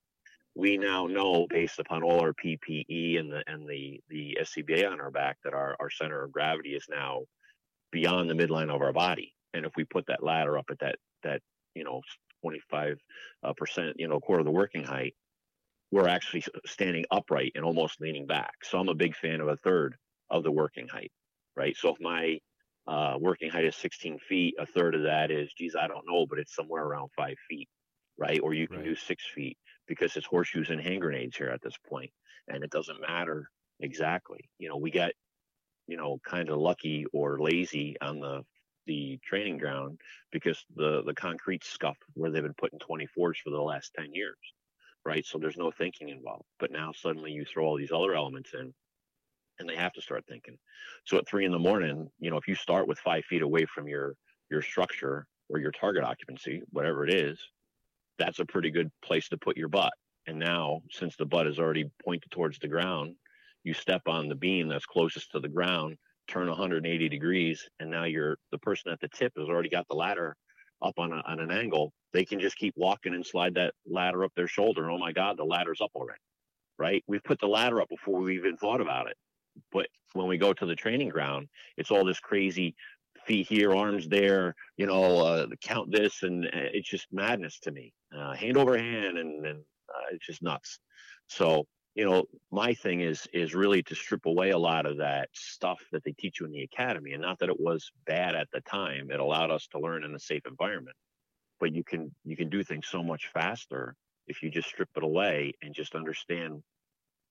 We now know, based upon all our PPE and the and the the SCBA on our back, that our our center of gravity is now beyond the midline of our body. And if we put that ladder up at that that you know 25 uh, percent, you know, quarter of the working height, we're actually standing upright and almost leaning back. So I'm a big fan of a third of the working height, right? So if my uh, working height is 16 feet, a third of that is, geez, I don't know, but it's somewhere around five feet, right? Or you can right. do six feet because it's horseshoes and hand grenades here at this point, and it doesn't matter exactly. You know, we get, you know, kind of lucky or lazy on the the training ground because the the concrete scuff where they've been putting 24s for the last 10 years right so there's no thinking involved but now suddenly you throw all these other elements in and they have to start thinking. So at three in the morning, you know, if you start with five feet away from your your structure or your target occupancy, whatever it is, that's a pretty good place to put your butt. And now, since the butt is already pointed towards the ground, you step on the beam that's closest to the ground, turn 180 degrees, and now you're the person at the tip has already got the ladder up on, a, on an angle. They can just keep walking and slide that ladder up their shoulder. Oh my God, the ladder's up already, right? We've put the ladder up before we even thought about it. But when we go to the training ground, it's all this crazy feet here, arms there, you know, uh, count this, and uh, it's just madness to me. Uh, hand over hand, and, and uh, it's just nuts. So, you know, my thing is is really to strip away a lot of that stuff that they teach you in the academy, and not that it was bad at the time. It allowed us to learn in a safe environment, but you can you can do things so much faster if you just strip it away and just understand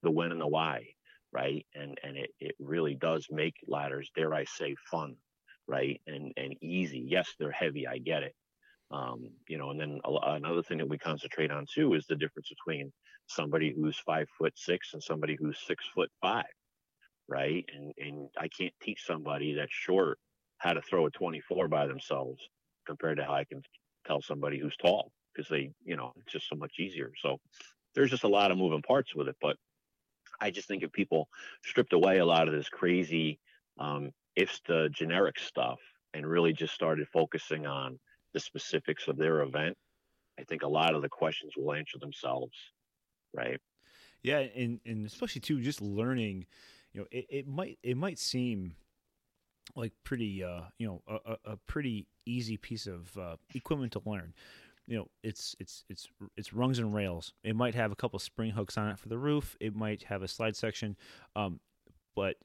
the when and the why right? And and it, it really does make ladders, dare I say, fun, right? And and easy. Yes, they're heavy. I get it. Um, you know, and then a, another thing that we concentrate on too is the difference between somebody who's five foot six and somebody who's six foot five, right? And and I can't teach somebody that's short how to throw a 24 by themselves compared to how I can tell somebody who's tall because they, you know, it's just so much easier. So there's just a lot of moving parts with it, but I just think if people stripped away a lot of this crazy um, to generic stuff and really just started focusing on the specifics of their event, I think a lot of the questions will answer themselves, right?
Yeah, and and especially too, just learning, you know, it, it might it might seem like pretty uh you know a, a pretty easy piece of uh, equipment to learn you know it's it's it's it's rungs and rails. It might have a couple spring hooks on it for the roof. It might have a slide section, um, but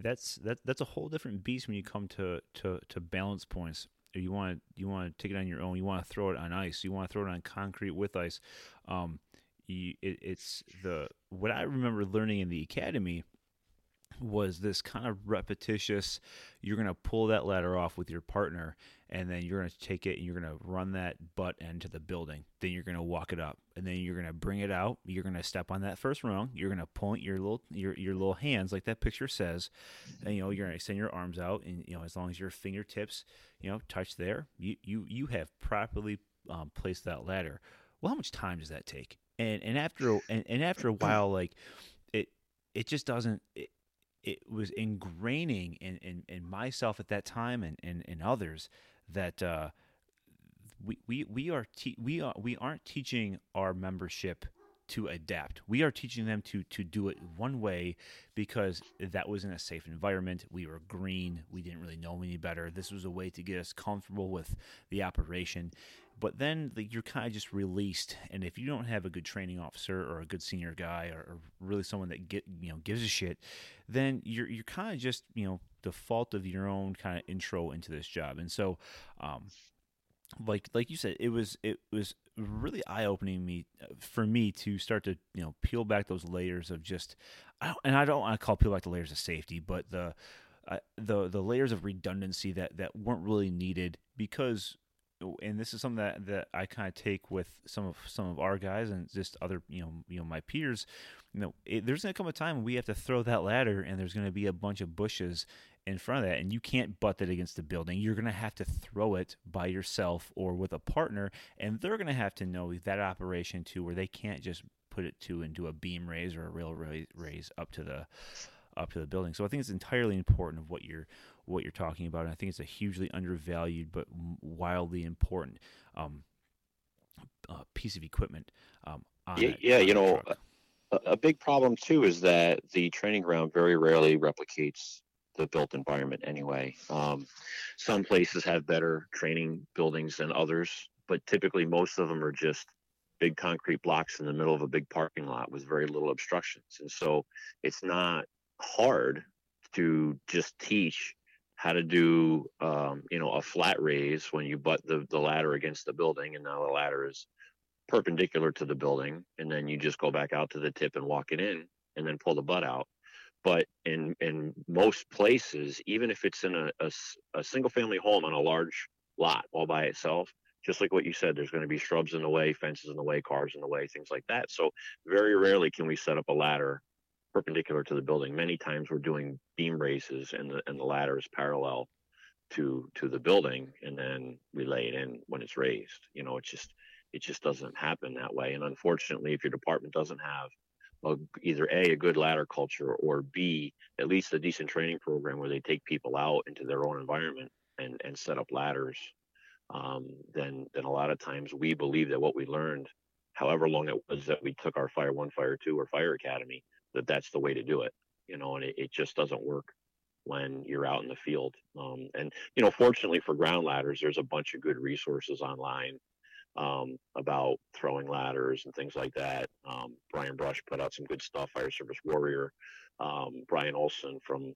that's that that's a whole different beast when you come to to to balance points. You want you want to take it on your own. You want to throw it on ice. You want to throw it on concrete with ice. Um, you, it, it's the what I remember learning in the academy was this kind of repetitious. You're going to pull that ladder off with your partner, and then you're going to take it and you're going to run that butt end to the building. Then you're going to walk it up, and then you're going to bring it out. You're going to step on that first rung. You're going to point your little your your little hands like that picture says, and you know you're going to extend your arms out, and you know as long as your fingertips you know touch there, you you you have properly um, placed that ladder. Well, how much time does that take? And and after and, and after a while, like it it just doesn't. It, it was ingraining in, in, in myself at that time and, and, and others that uh, we, we, we are te- we are we aren't teaching our membership to adapt. We are teaching them to to do it one way because that was in a safe environment. We were green. We didn't really know any better. This was a way to get us comfortable with the operation. But then like, you're kind of just released, and if you don't have a good training officer or a good senior guy or, or really someone that get you know gives a shit, then you're you're kind of just you know the fault of your own kind of intro into this job. And so, um, like like you said, it was it was really eye opening me for me to start to you know peel back those layers of just, I and I don't want to call peel back the layers of safety, but the uh, the the layers of redundancy that that weren't really needed because and this is something that, that I kind of take with some of some of our guys and just other you know you know my peers. You know, it, there's gonna come a time we have to throw that ladder, and there's gonna be a bunch of bushes in front of that, and you can't butt that against the building. You're gonna have to throw it by yourself or with a partner, and they're gonna have to know that operation too, where they can't just put it to and do a beam raise or a rail raise up to the up to the building. So I think it's entirely important of what you're what you're talking about. And I think it's a hugely undervalued but wildly important um, uh, piece of equipment. Um,
yeah, yeah you know, a, a, big problem too is that the training ground very rarely replicates the built environment anyway. Um, some places have better training buildings than others, but typically most of them are just big concrete blocks in the middle of a big parking lot with very little obstructions. And so it's not hard to just teach how to do um, you know a flat raise when you butt the, the ladder against the building and now the ladder is perpendicular to the building and then you just go back out to the tip and walk it in and then pull the butt out. But in in most places even if it's in a, a, a single family home on a large lot all by itself just like what you said there's going to be shrubs in the way fences in the way cars in the way things like that. So very rarely can we set up a ladder perpendicular to the building. Many times we're doing beam raises and the and the ladder is parallel to to the building and then we lay it in when it's raised. You know, it just it just doesn't happen that way. And unfortunately, if your department doesn't have a, either a a good ladder culture or b at least a decent training program where they take people out into their own environment and and set up ladders, um, then then a lot of times we believe that what we learned, however long it was that we took our fire one, fire two, or fire academy, that that's the way to do it you know and it, it just doesn't work when you're out in the field. Um, and you know fortunately for ground ladders there's a bunch of good resources online um, about throwing ladders and things like that. Um, brian brush put out some good stuff fire service warrior. Um, brian olson from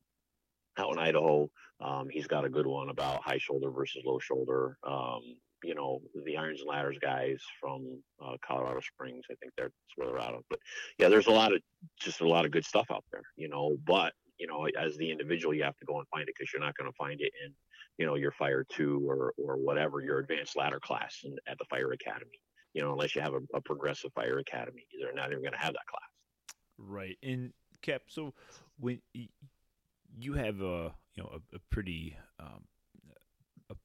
out in idaho um, he's got a good one about high shoulder versus low shoulder. Um, you know the irons and ladders guys from uh, colorado springs i think that's where they're out of but yeah there's a lot of just a lot of good stuff out there you know but you know as the individual you have to go and find it because you're not going to find it in you know your fire two or or whatever your advanced ladder class in, at the fire academy you know unless you have a, a progressive fire academy they're not even going to have that class.
Right and cap so when you have a you know a, a pretty um,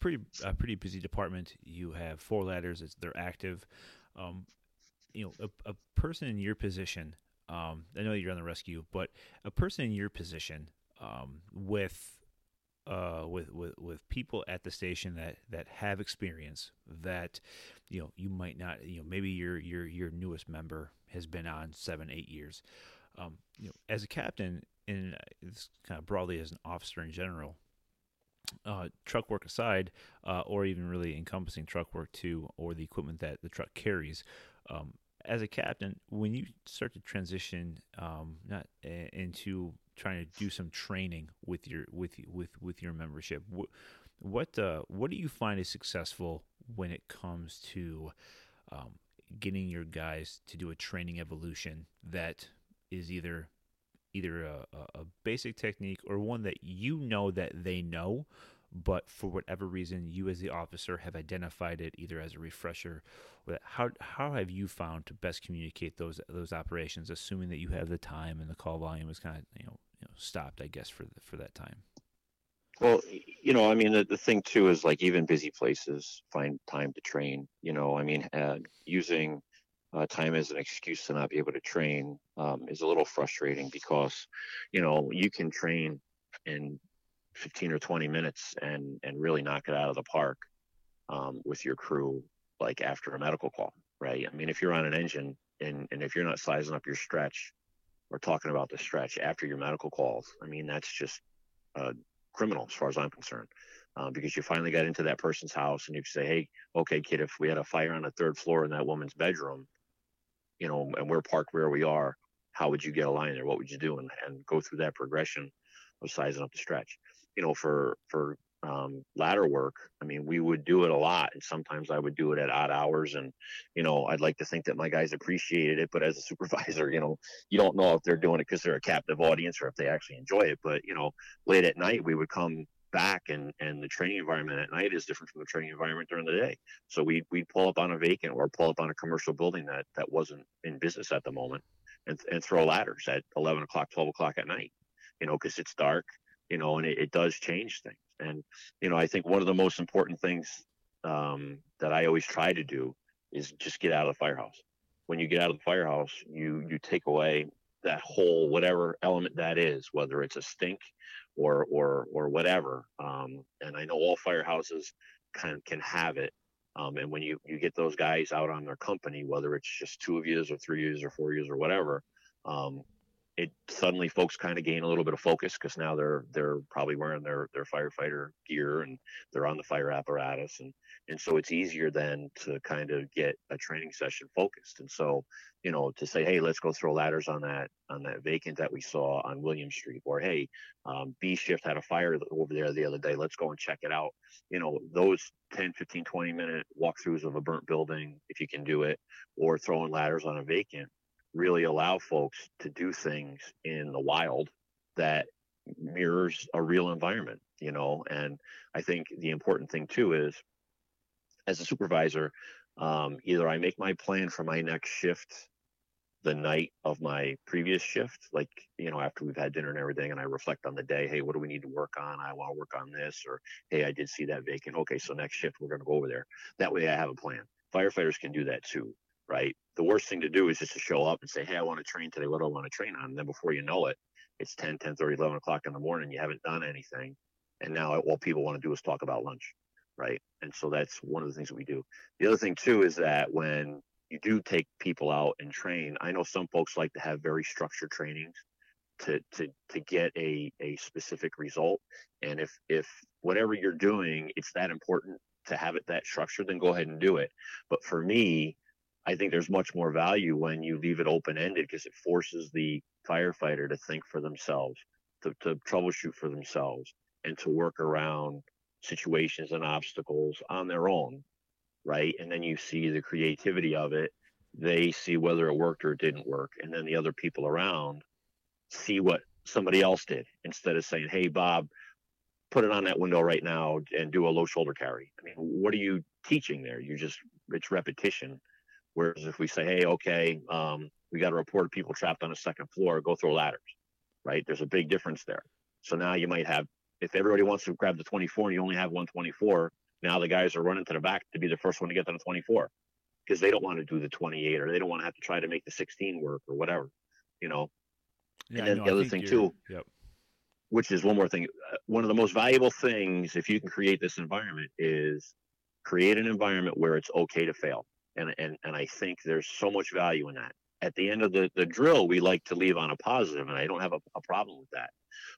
pretty a pretty busy department. You have four ladders; it's, they're active. Um, you know, a, a, person in your position. Um, I know you're on the rescue, but a person in your position um, with uh, with, with with people at the station that that have experience that you know you might not you know maybe your your your newest member has been on seven eight years um, you know as a captain and kind of broadly as an officer in general uh, truck work aside, uh, or even really encompassing truck work too, or the equipment that the truck carries. Um, as a captain, when you start to transition um, not uh, into trying to do some training with your with with with your membership, what what, uh, what do you find is successful when it comes to um, getting your guys to do a training evolution that is either either a, a basic technique or one that you know that they know, but for whatever reason, you as the officer have identified it either as a refresher. Or how how have you found to best communicate those those operations, assuming that you have the time and the call volume is kind of you know, you know stopped, I guess, for the, for that time.
Well, you know, I mean, the, the thing too is like even busy places find time to train. You know, I mean, uh, using uh, time as an excuse to not be able to train um, is a little frustrating because, you know, you can train in 15 or 20 minutes and and really knock it out of the park um, with your crew like after a medical call right? I mean if you're on an engine and and if you're not sizing up your stretch or talking about the stretch after your medical calls i mean that's just uh, criminal as far as i'm concerned uh, because you finally got into that person's house and you say hey okay kid if we had a fire on the third floor in that woman's bedroom you know and we're parked where we are how would you get a line there what would you do and, and go through that progression of sizing up the stretch you know, for for um, ladder work, I mean, we would do it a lot, and sometimes I would do it at odd hours, and you know, I'd like to think that my guys appreciated it, but as a supervisor, you know, you don't know if they're doing it because they're a captive audience or if they actually enjoy it. But you know, late at night, we would come back and and the training environment at night is different from the training environment during the day so we we'd pull up on a vacant or pull up on a commercial building that that wasn't in business at the moment and and throw ladders at 11 o'clock 12 o'clock at night you know because it's dark you know, and it, it, does change things. And, you know, I think one of the most important things um, that I always try to do is just get out of the firehouse. When you get out of the firehouse, you you take away that whole whatever element that is, whether it's a stink or or or whatever. Um, and I know all firehouses can can have it. Um, and when you you get those guys out on their company, whether it's just two of years or three years or four years or whatever, um, it suddenly folks kind of gain a little bit of focus because now they're they're probably wearing their their firefighter gear and they're on the fire apparatus and and so it's easier then to kind of get a training session focused. And so you know to say hey let's go throw ladders on that on that vacant that we saw on william street or hey um, b shift had a fire over there the other day let's go and check it out. You know those 10 15 20 minute walkthroughs of a burnt building if you can do it or throwing ladders on a vacant really allow folks to do things in the wild that mirrors a real environment, you know. And I think the important thing too is, as a supervisor, um, either I make my plan for my next shift the night of my previous shift, like you know, after we've had dinner and everything, and I reflect on the day. Hey, what do we need to work on? I want to work on this, or hey, I did see that vacant. Okay, so next shift we're going to go over there. That way, I have a plan. Firefighters can do that too right? The worst thing to do is just to show up and say, hey, I want to train today. What do I want to train on? And then before you know it, it's 10, 10 30, 11 o'clock in the morning. You haven't done anything. And now all people want to do is talk about lunch, right? And so that's one of the things that we do. The other thing, too, is that when you do take people out and train, I know some folks like to have very structured trainings to to to get a a specific result and if if whatever you're doing it's that important to have it that structured then go ahead and do it but for me I think there's much more value when you leave it open ended because it forces the firefighter to think for themselves, to, to troubleshoot for themselves, and to work around situations and obstacles on their own, right? And then you see the creativity of it. They see whether it worked or it didn't work. And then the other people around see what somebody else did instead of saying, hey, Bob, put it on that window right now and do a low shoulder carry. I mean, what are you teaching there? You just, it's repetition Whereas if we say, hey, okay, um, we got a report of people trapped on a second floor, go throw ladders, right? There's a big difference there. So now you might have, if everybody wants to grab the 24 and you only have 124, now the guys are running to the back to be the first one to get to the 24 because they don't want to do the 28 or they don't want to have to try to make the 16 work or whatever, you know. Yeah, and then no, the other thing too, yep. which is one more thing, uh, one of the most valuable things if you can create this environment is create an environment where it's okay to fail and and and I think there's so much value in that. At the end of the, the drill, we like to leave on a positive, and I don't have a, a problem with that.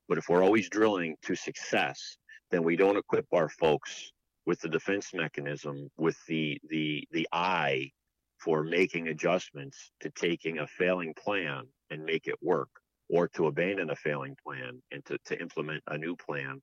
But if we're always drilling to success, then we don't equip our folks with the defense mechanism, with the the the eye for making adjustments to taking a failing plan and make it work, or to abandon a failing plan and to, to implement a new plan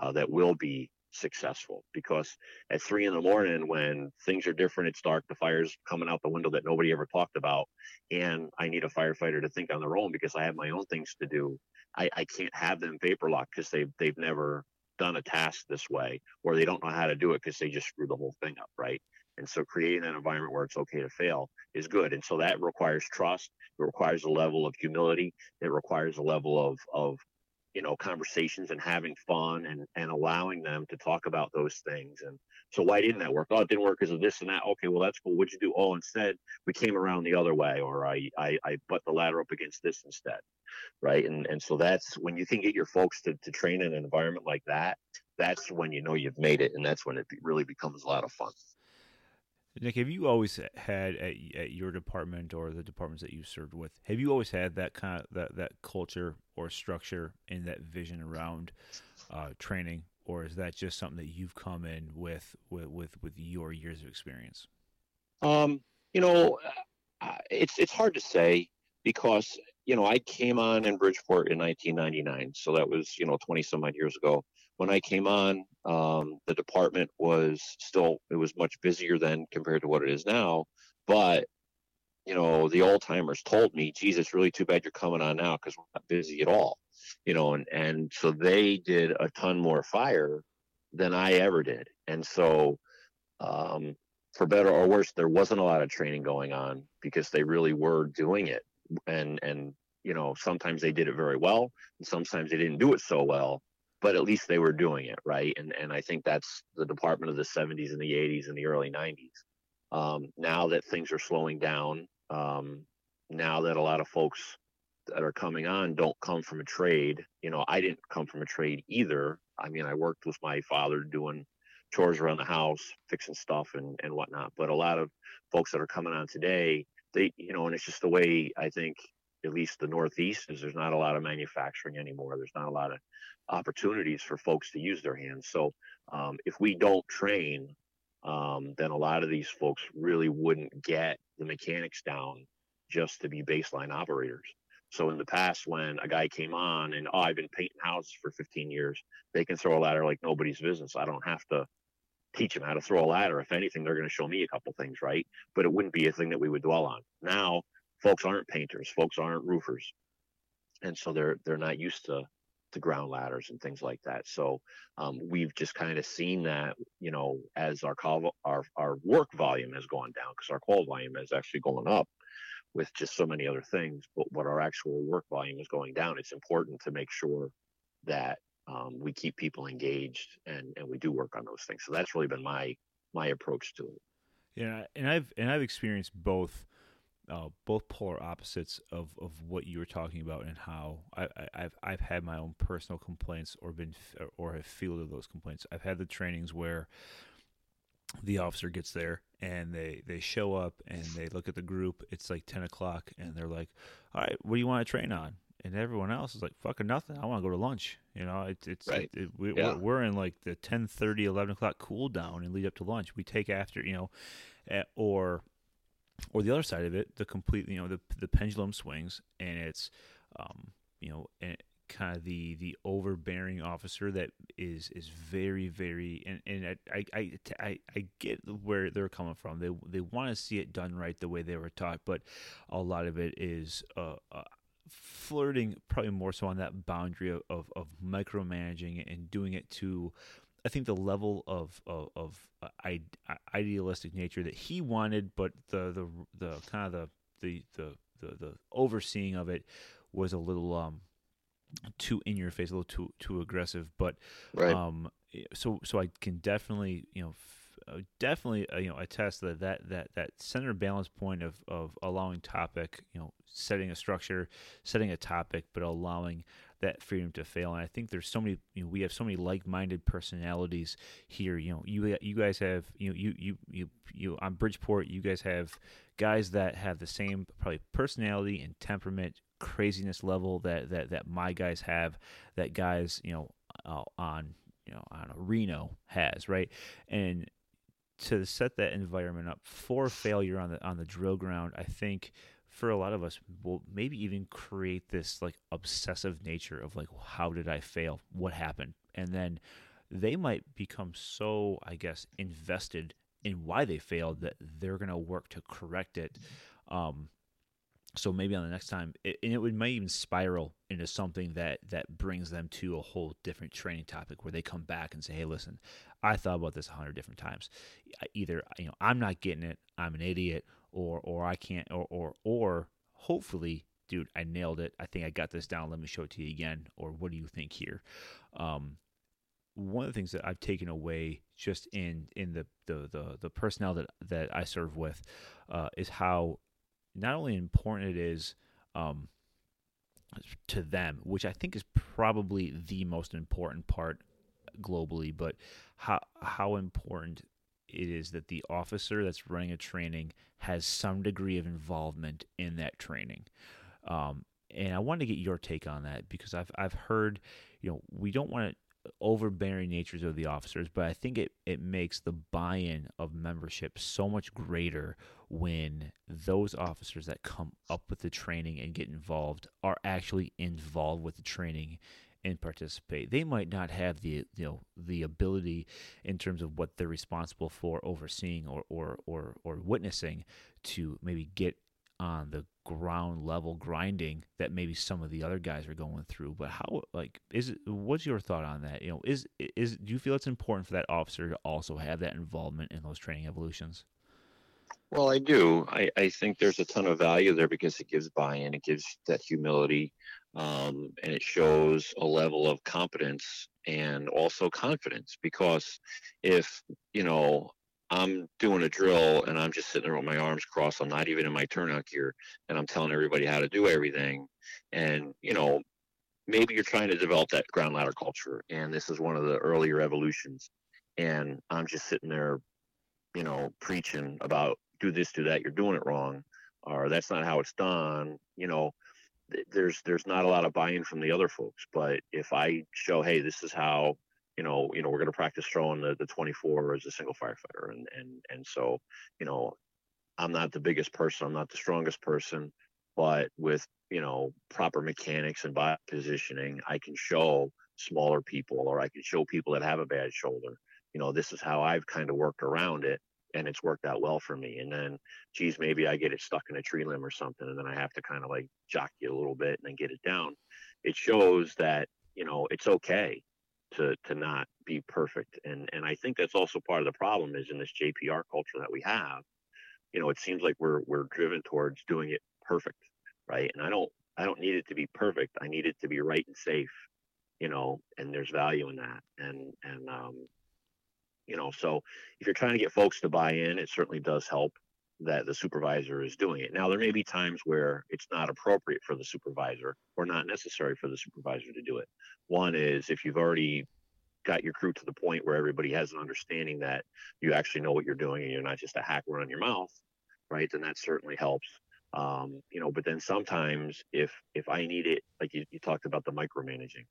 uh, that will be successful because at three in the morning when things are different it's dark the fire's coming out the window that nobody ever talked about and i need a firefighter to think on their own because i have my own things to do i, I can't have them vapor lock because they've, they've never done a task this way, or they don't know how to do it because they just screw the whole thing up, right? And so creating an environment where it's okay to fail is good. And so that requires trust. It requires a level of humility. It requires a level of of you know conversations and having fun and and allowing them to talk about those things. And so why didn't that work? Oh it didn't work because of this and that. Okay well that's cool. What'd you do? Oh instead we came around the other way or i i, I butt the ladder up against this instead right? And and so that's when you can get your folks to, to train in an environment like that that's when you know you've made it and that's when it really becomes a lot of fun
Nick, have you always had at, at your department or the departments that you served with? Have you always had that kind of that, that culture or structure and that vision around uh, training, or is that just something that you've come in with with with, with your years of experience?
Um, you know, uh, it's it's hard to say because you know I came on in Bridgeport in 1999, so that was you know 20 some odd years ago when I came on, um, the department was still it was much busier then compared to what it is now. But you know, the old timers told me, "Geez, it's really too bad you're coming on now because we're not busy at all." You know, and and so they did a ton more fire than I ever did, and so. Um, for better or worse, there wasn't a lot of training going on because they really were doing it, and and you know sometimes they did it very well, and sometimes they didn't do it so well but at least they were doing it right? And and i think that's the department of the 70s and the 80s and the early 90s um, now that things are slowing down um, now that a lot of folks that are coming on don't come from a trade you know i didn't come from a trade either. I mean i worked with my father doing chores around the house fixing stuff and and whatnot but a lot of folks that are coming on today they you know and it's just the way i think at least the Northeast, is there's not a lot of manufacturing anymore. There's not a lot of opportunities for folks to use their hands. So um, if we don't train, um, then a lot of these folks really wouldn't get the mechanics down just to be baseline operators. So in the past, when a guy came on and oh, I've been painting houses for 15 years, they can throw a ladder like nobody's business. I don't have to teach them how to throw a ladder. If anything, they're going to show me a couple things, right? But it wouldn't be a thing that we would dwell on. Now folks aren't painters, folks aren't roofers, and so they're they're not used to to ground ladders and things like that. So um, we've just kind of seen that, you know, as our call our our work volume has gone down because our call volume is actually going up with just so many other things. But what our actual work volume is going down, it's important to make sure that um, we keep people engaged and and we do work on those things. So that's really been my my approach to it.
Yeah, and I've and I've experienced both uh, both polar opposites of, of what you were talking about and how I, have I've had my own personal complaints or been or have fielded those complaints. I've had the trainings where the officer gets there and they, they show up and they look at the group. It's like ten o'clock and they're like, "All right, what do you want to train on?" And everyone else is like, "Fucking nothing. I want to go to lunch." You know, it, it's right. it, it, we, yeah. we're, we're in like the 10, 30, 11 o'clock cool down and lead up to lunch. We take after you know, eh, or or the other side of it, the complete, you know, the the pendulum swings, and it's, um, you know, kind of the the overbearing officer that is is very very and and I I I, I get where they're coming from. They they want to see it done right the way they were taught, but a lot of it is uh, uh, flirting probably more so on that boundary of, of, of micromanaging and doing it to I think the level of of, of uh, idealistic nature that he wanted, but the the the kind of the the the the, the overseeing of it was a little um too in your face, a little too too aggressive. But right. um, so so I can definitely you know uh, definitely uh, you know attest that that that that center balance point of of allowing topic you know setting a structure setting a topic but allowing that freedom to fail. And I think there's so many, you know, we have so many like-minded personalities here. You know, you you guys have, you know, you you you you on Bridgeport, you guys have guys that have the same probably personality and temperament, craziness level that that that my guys have. That guys, you know, uh, on you know on Reno has right, and to set that environment up for failure on the on the drill ground, I think for a lot of us will maybe even create this like obsessive nature of like how did i fail? What happened? And then they might become so i guess invested in why they failed that they're going to work to correct it. Um, so maybe on the next time it, and it would might even spiral into something that that brings them to a whole different training topic where they come back and say hey listen i thought about this a hundred different times. Either you know i'm not getting it i'm an idiot or or i can't or or or hopefully dude i nailed it. I think i got this down. Let me show it to you again. Or what do you think here? Um one of the things that I've taken away just in in the the the, the personnel that that I serve with uh, is how not only important it is um, to them, which I think is probably the most important part globally, but how how important it is that the officer that's running a training has some degree of involvement in that training. Um, and I wanted to get your take on that because I've I've heard, you know, we don't want to overbearing natures of the officers, but I think it, it makes the buy in of membership so much greater when those officers that come up with the training and get involved are actually involved with the training and participate. They might not have the you know the ability in terms of what they're responsible for overseeing or or or, or witnessing to maybe get on the ground level grinding that maybe some of the other guys are going through. But how like is it what's your thought on that? You know is is do you feel it's important for that officer to also have that involvement in those training evolutions?
Well i do. I i think there's a ton of value there because it gives buy-in. It gives that humility um, and it shows a level of competence and also confidence because if you know I'm doing a drill and I'm just sitting there with my arms crossed. I'm not even in my turnout gear and I'm telling everybody how to do everything. And, you know, maybe you're trying to develop that ground ladder culture. And this is one of the earlier evolutions. And I'm just sitting there, you know, preaching about do this, do that. You're doing it wrong. Or that's not how it's done. You know, there's there's not a lot of buy-in from the other folks. But if I show, hey, this is how you know, you know, we're going to practice throwing the, the 24 as a single firefighter. And, and, and so, you know, I'm not the biggest person. I'm not the strongest person, but with, you know, proper mechanics and body positioning, I can show smaller people or I can show people that have a bad shoulder, you know, this is how I've kind of worked around it and it's worked out well for me. And then, geez, maybe I get it stuck in a tree limb or something, and then I have to kind of like jock you a little bit and then get it down. It shows that, you know, it's okay to to not be perfect and and i think that's also part of the problem is in this jpr culture that we have you know it seems like we're we're driven towards doing it perfect right and i don't i don't need it to be perfect i need it to be right and safe you know and there's value in that and and um you know so if you're trying to get folks to buy in it certainly does help that the supervisor is doing it. Now, there may be times where it's not appropriate for the supervisor or not necessary for the supervisor to do it. One is if you've already got your crew to the point where everybody has an understanding that you actually know what you're doing and you're not just a hack around your mouth, right? Then that certainly helps. Um, you know, but then sometimes if if I need it, like you, you talked about the micromanaging.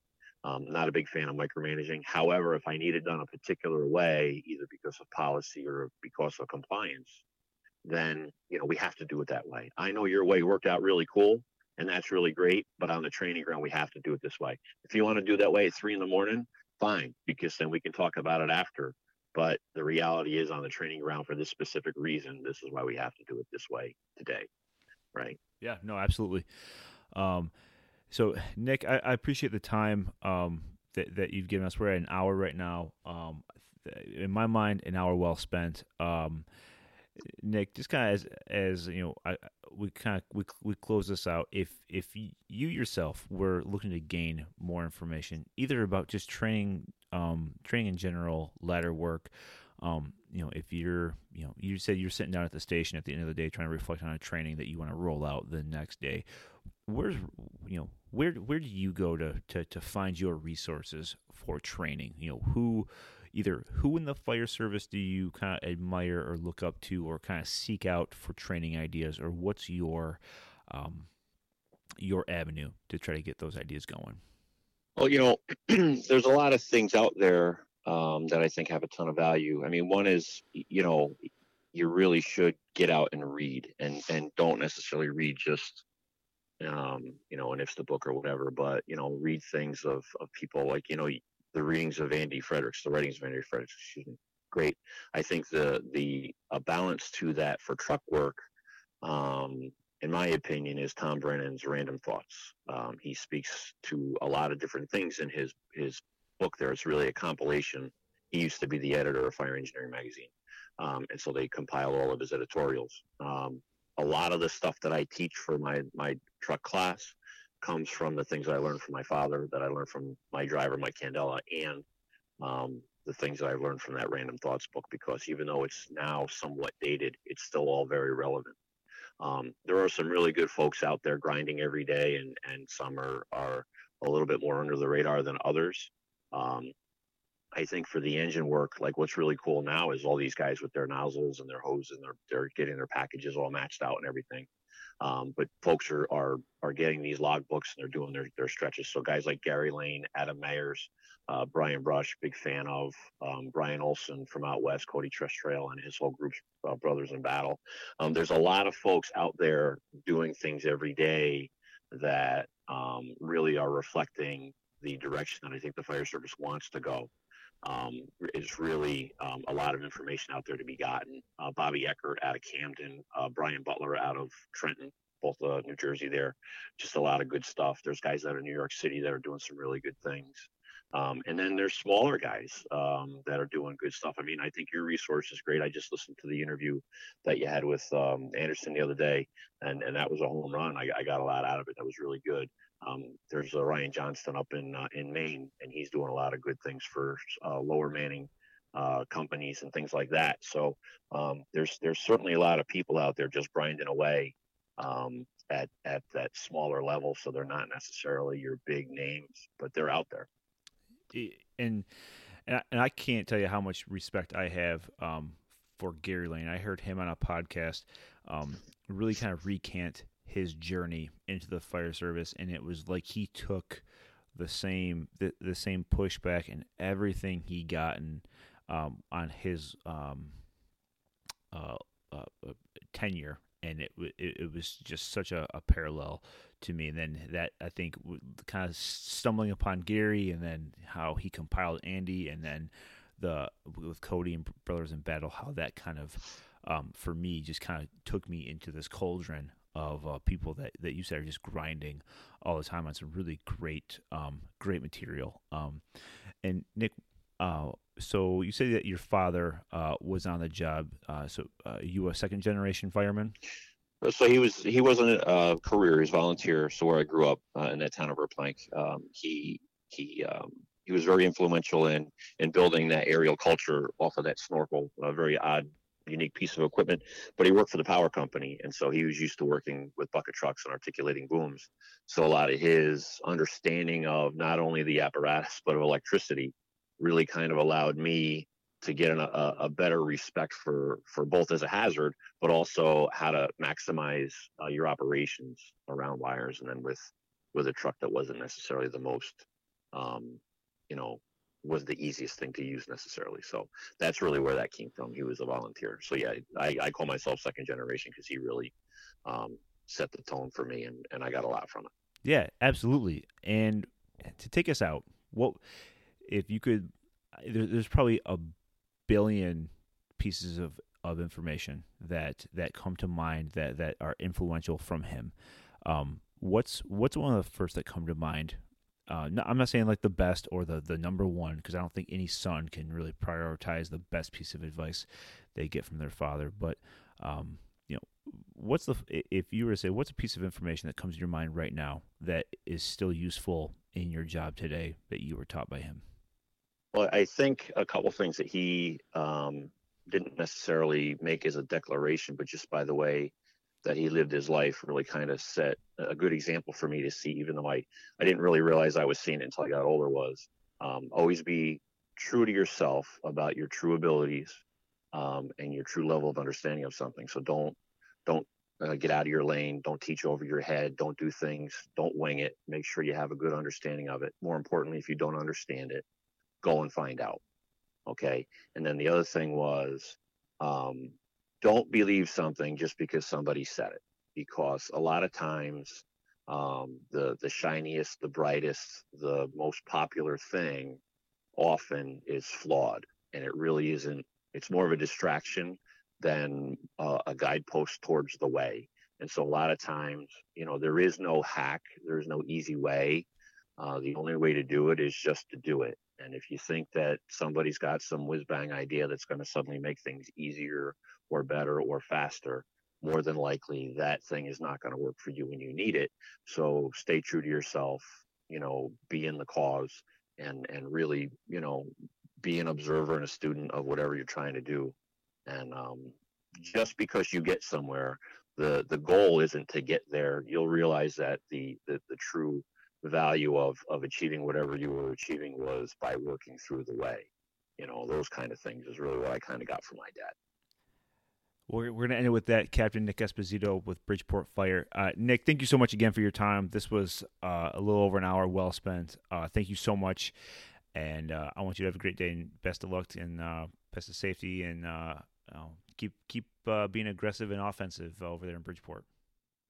Um, not a big fan of micromanaging. However, if I need it done a particular way, either because of policy or because of compliance, then you know we have to do it that way. I know your way worked out really cool, and that's really great. But on the training ground, we have to do it this way. If you want to do that way at three in the morning, fine, because then we can talk about it after. But the reality is, on the training ground, for this specific reason, this is why we have to do it this way today, right?
Yeah, no, absolutely. Um, so, Nick, I, I appreciate the time um, that, that you've given us. We're at an hour right now. Um, in my mind, an hour well spent. Um, Nick, just kind of as as you know, I, we kind of we we close this out. If if you yourself were looking to gain more information, either about just training, um, training in general, ladder work, um, you know, if you're, you know, you said you're sitting down at the station at the end of the day trying to reflect on a training that you want to roll out the next day, where's, you know, where where do you go to to to find your resources for training? You know, who either who in the fire service do you kind of admire or look up to or kind of seek out for training ideas? Or what's your um, your avenue to try to get those ideas going?
Well you know there's a lot of things out there um, that i think have a ton of value. I mean one is you know you really should get out and read and and don't necessarily read just um, you know, an IFSTA book or whatever, but you know, read things of of people like you know the readings of Andy Fredericks, the writings of Andy Fredericks, excuse me. Great. I think the the a balance to that for truck work, um, in my opinion, is Tom Brennan's Random Thoughts. Um, he speaks to a lot of different things in his his book. There, it's really a compilation. He used to be the editor of Fire Engineering Magazine, um, and so they compile all of his editorials. Um, a lot of the stuff that I teach for my my truck class comes from the things I learned from my father, that I learned from my driver, Mike Candela, and um, the things that I learned from that Random Thoughts book. Because even though it's now somewhat dated, it's still all very relevant. Um, there are some really good folks out there grinding every day, and and some are are a little bit more under the radar than others. Um, I think for the engine work, like what's really cool now is all these guys with their nozzles and their hoses and they're, they're getting their packages all matched out and everything. Um, but folks are, are are getting these logbooks and they're doing their, their stretches. So guys like Gary Lane, Adam Mayers, uh, Brian Brush, big fan of um, Brian Olson from out west, Cody Trestrail and his whole group's uh, Brothers in Battle. Um, there's a lot of folks out there doing things every day that um, really are reflecting the direction that I think the fire service wants to go um, is really um, a lot of information out there to be gotten. Uh, Bobby Eckert out of Camden, uh, Brian Butler out of Trenton, both uh, New Jersey there. Just a lot of good stuff. There's guys out of New York City that are doing some really good things. Um, and then there's smaller guys um, that are doing good stuff. I mean, I think your resource is great. I just listened to the interview that you had with um, Anderson the other day, and, and that was a home run. I, I got a lot out of it. That was really good. Um, there's uh, Ryan Johnston up in uh, in Maine, and he's doing a lot of good things for uh, lower manning uh, companies and things like that. So um, there's there's certainly a lot of people out there just grinding away um, at at that smaller level. So they're not necessarily your big names, but they're out there.
And and I, and I can't tell you how much respect I have um, for Gary Lane. I heard him on a podcast um, really kind of recant his journey into the fire service, and it was like he took the same the, the same pushback and everything he gotten um, on his um, uh, uh, uh tenure, and it, it, it was just such a, a, parallel to me. And then that I think kind of stumbling upon Gary, and then how he compiled Andy, and then the with Cody and Brothers in Battle, how that kind of um, for me just kind of took me into this cauldron of uh, people that, that you said are just grinding all the time on some really great um, great material. Um, and Nick, uh, so you say that your father uh, was on the job. Uh, so uh, you a second generation fireman?
So he was he wasn't a career; he's volunteer. So where I grew up uh, in that town of Verplanck, um, he he um, he was very influential in in building that aerial culture off of that snorkel, a very odd unique piece of equipment, but he worked for the power company. And so he was used to working with bucket trucks and articulating booms. So a lot of his understanding of not only the apparatus, but of electricity really kind of allowed me to get a, a, better respect for, for both as a hazard, but also how to maximize uh, your operations around wires. And then with, with a truck that wasn't necessarily the most, um, you know, was the easiest thing to use necessarily. So that's really where that came from. He was a volunteer. So yeah, I, I call myself second generation because he really um, set the tone for me, and, and I got a lot from it.
Yeah, absolutely. And to take us out, what if you could? There, there's probably a billion pieces of of information that that come to mind that that are influential from him. Um, what's what's one of the first that come to mind uh, no, I'm not saying like the best or the the number one because I don't think any son can really prioritize the best piece of advice they get from their father. But um, you know, what's the if you were to say what's a piece of information that comes to your mind right now that is still useful in your job today that you were taught by him?
Well, I think a couple things that he um, didn't necessarily make as a declaration, but just by the way that he lived his life really kind of set a good example for me to see, even though I, I didn't really realize I was seeing it until I got older was um, always be true to yourself about your true abilities um, and your true level of understanding of something. So don't, don't uh, get out of your lane. Don't teach over your head. Don't do things. Don't wing it. Make sure you have a good understanding of it. More importantly, if you don't understand it, go and find out. Okay. And then the other thing was, um, don't believe something just because somebody said it, because a lot of times um, the the shiniest, the brightest, the most popular thing often is flawed, and it really isn't. It's more of a distraction than uh, a guidepost towards the way. And so a lot of times, you know, there is no hack, there's no easy way. Uh, the only way to do it is just to do it. And if you think that somebody's got some whiz bang idea that's going to suddenly make things easier or better or faster, more than likely that thing is not going to work for you when you need it. So stay true to yourself, you know, be in the cause and and really, you know, be an observer and a student of whatever you're trying to do. And um, just because you get somewhere, the the goal isn't to get there. You'll realize that the the, the true value of of achieving whatever you were achieving was by working through the way. You know, those kind of things is really what I kind of got from my dad.
We're, we're going to end it with that, Captain Nick Esposito with Bridgeport Fire. Uh, Nick, thank you so much again for your time. This was uh, a little over an hour well spent. Uh, thank you so much. And uh, I want you to have a great day and best of luck and uh, best of safety and uh, keep keep being aggressive and offensive over there in Bridgeport.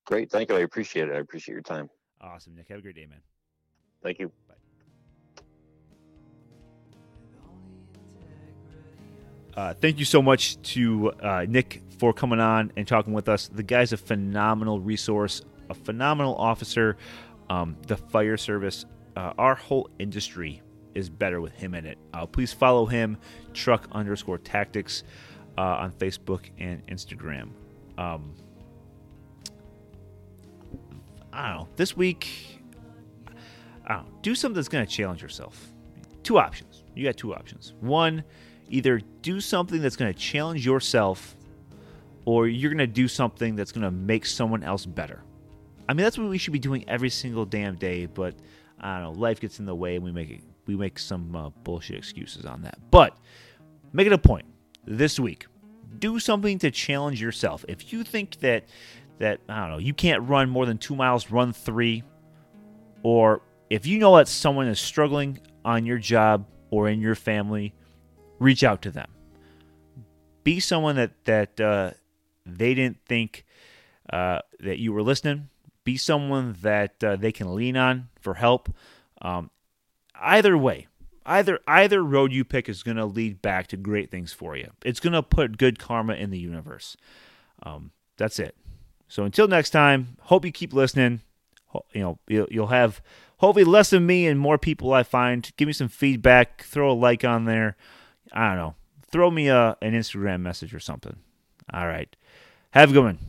Great. Thank you. I appreciate it. I appreciate your time.
Awesome, Nick. Have a great day, man.
Thank you.
Uh, thank you so much to uh, Nick for coming on and talking with us. The guy's a phenomenal resource, a phenomenal officer. Um, the fire service, uh, our whole industry is better with him in it. Uh, please follow him, truck underscore tactics, uh, on Facebook and Instagram. Um, I don't know. This week, I don't know, do something that's going to challenge yourself. Two options. You got two options. One, either do something that's going to challenge yourself or you're going to do something that's going to make someone else better. I mean, that's what we should be doing every single damn day, but I don't know, life gets in the way and we make it, we make some uh, bullshit excuses on that. But make it a point this week. Do something to challenge yourself. If you think that that I don't know, you can't run more than 2 miles, run 3 or if you know that someone is struggling on your job or in your family, reach out to them. Be someone that that uh, they didn't think uh, that you were listening. Be someone that uh, they can lean on for help. Um, either way, either either road you pick is going to lead back to great things for you. It's going to put good karma in the universe. Um, that's it. So until next time, hope you keep listening. You know, you'll have hopefully less of me and more people I find. Give me some feedback. Throw a like on there. I don't know. Throw me a, an Instagram message or something. All right. Have a good one.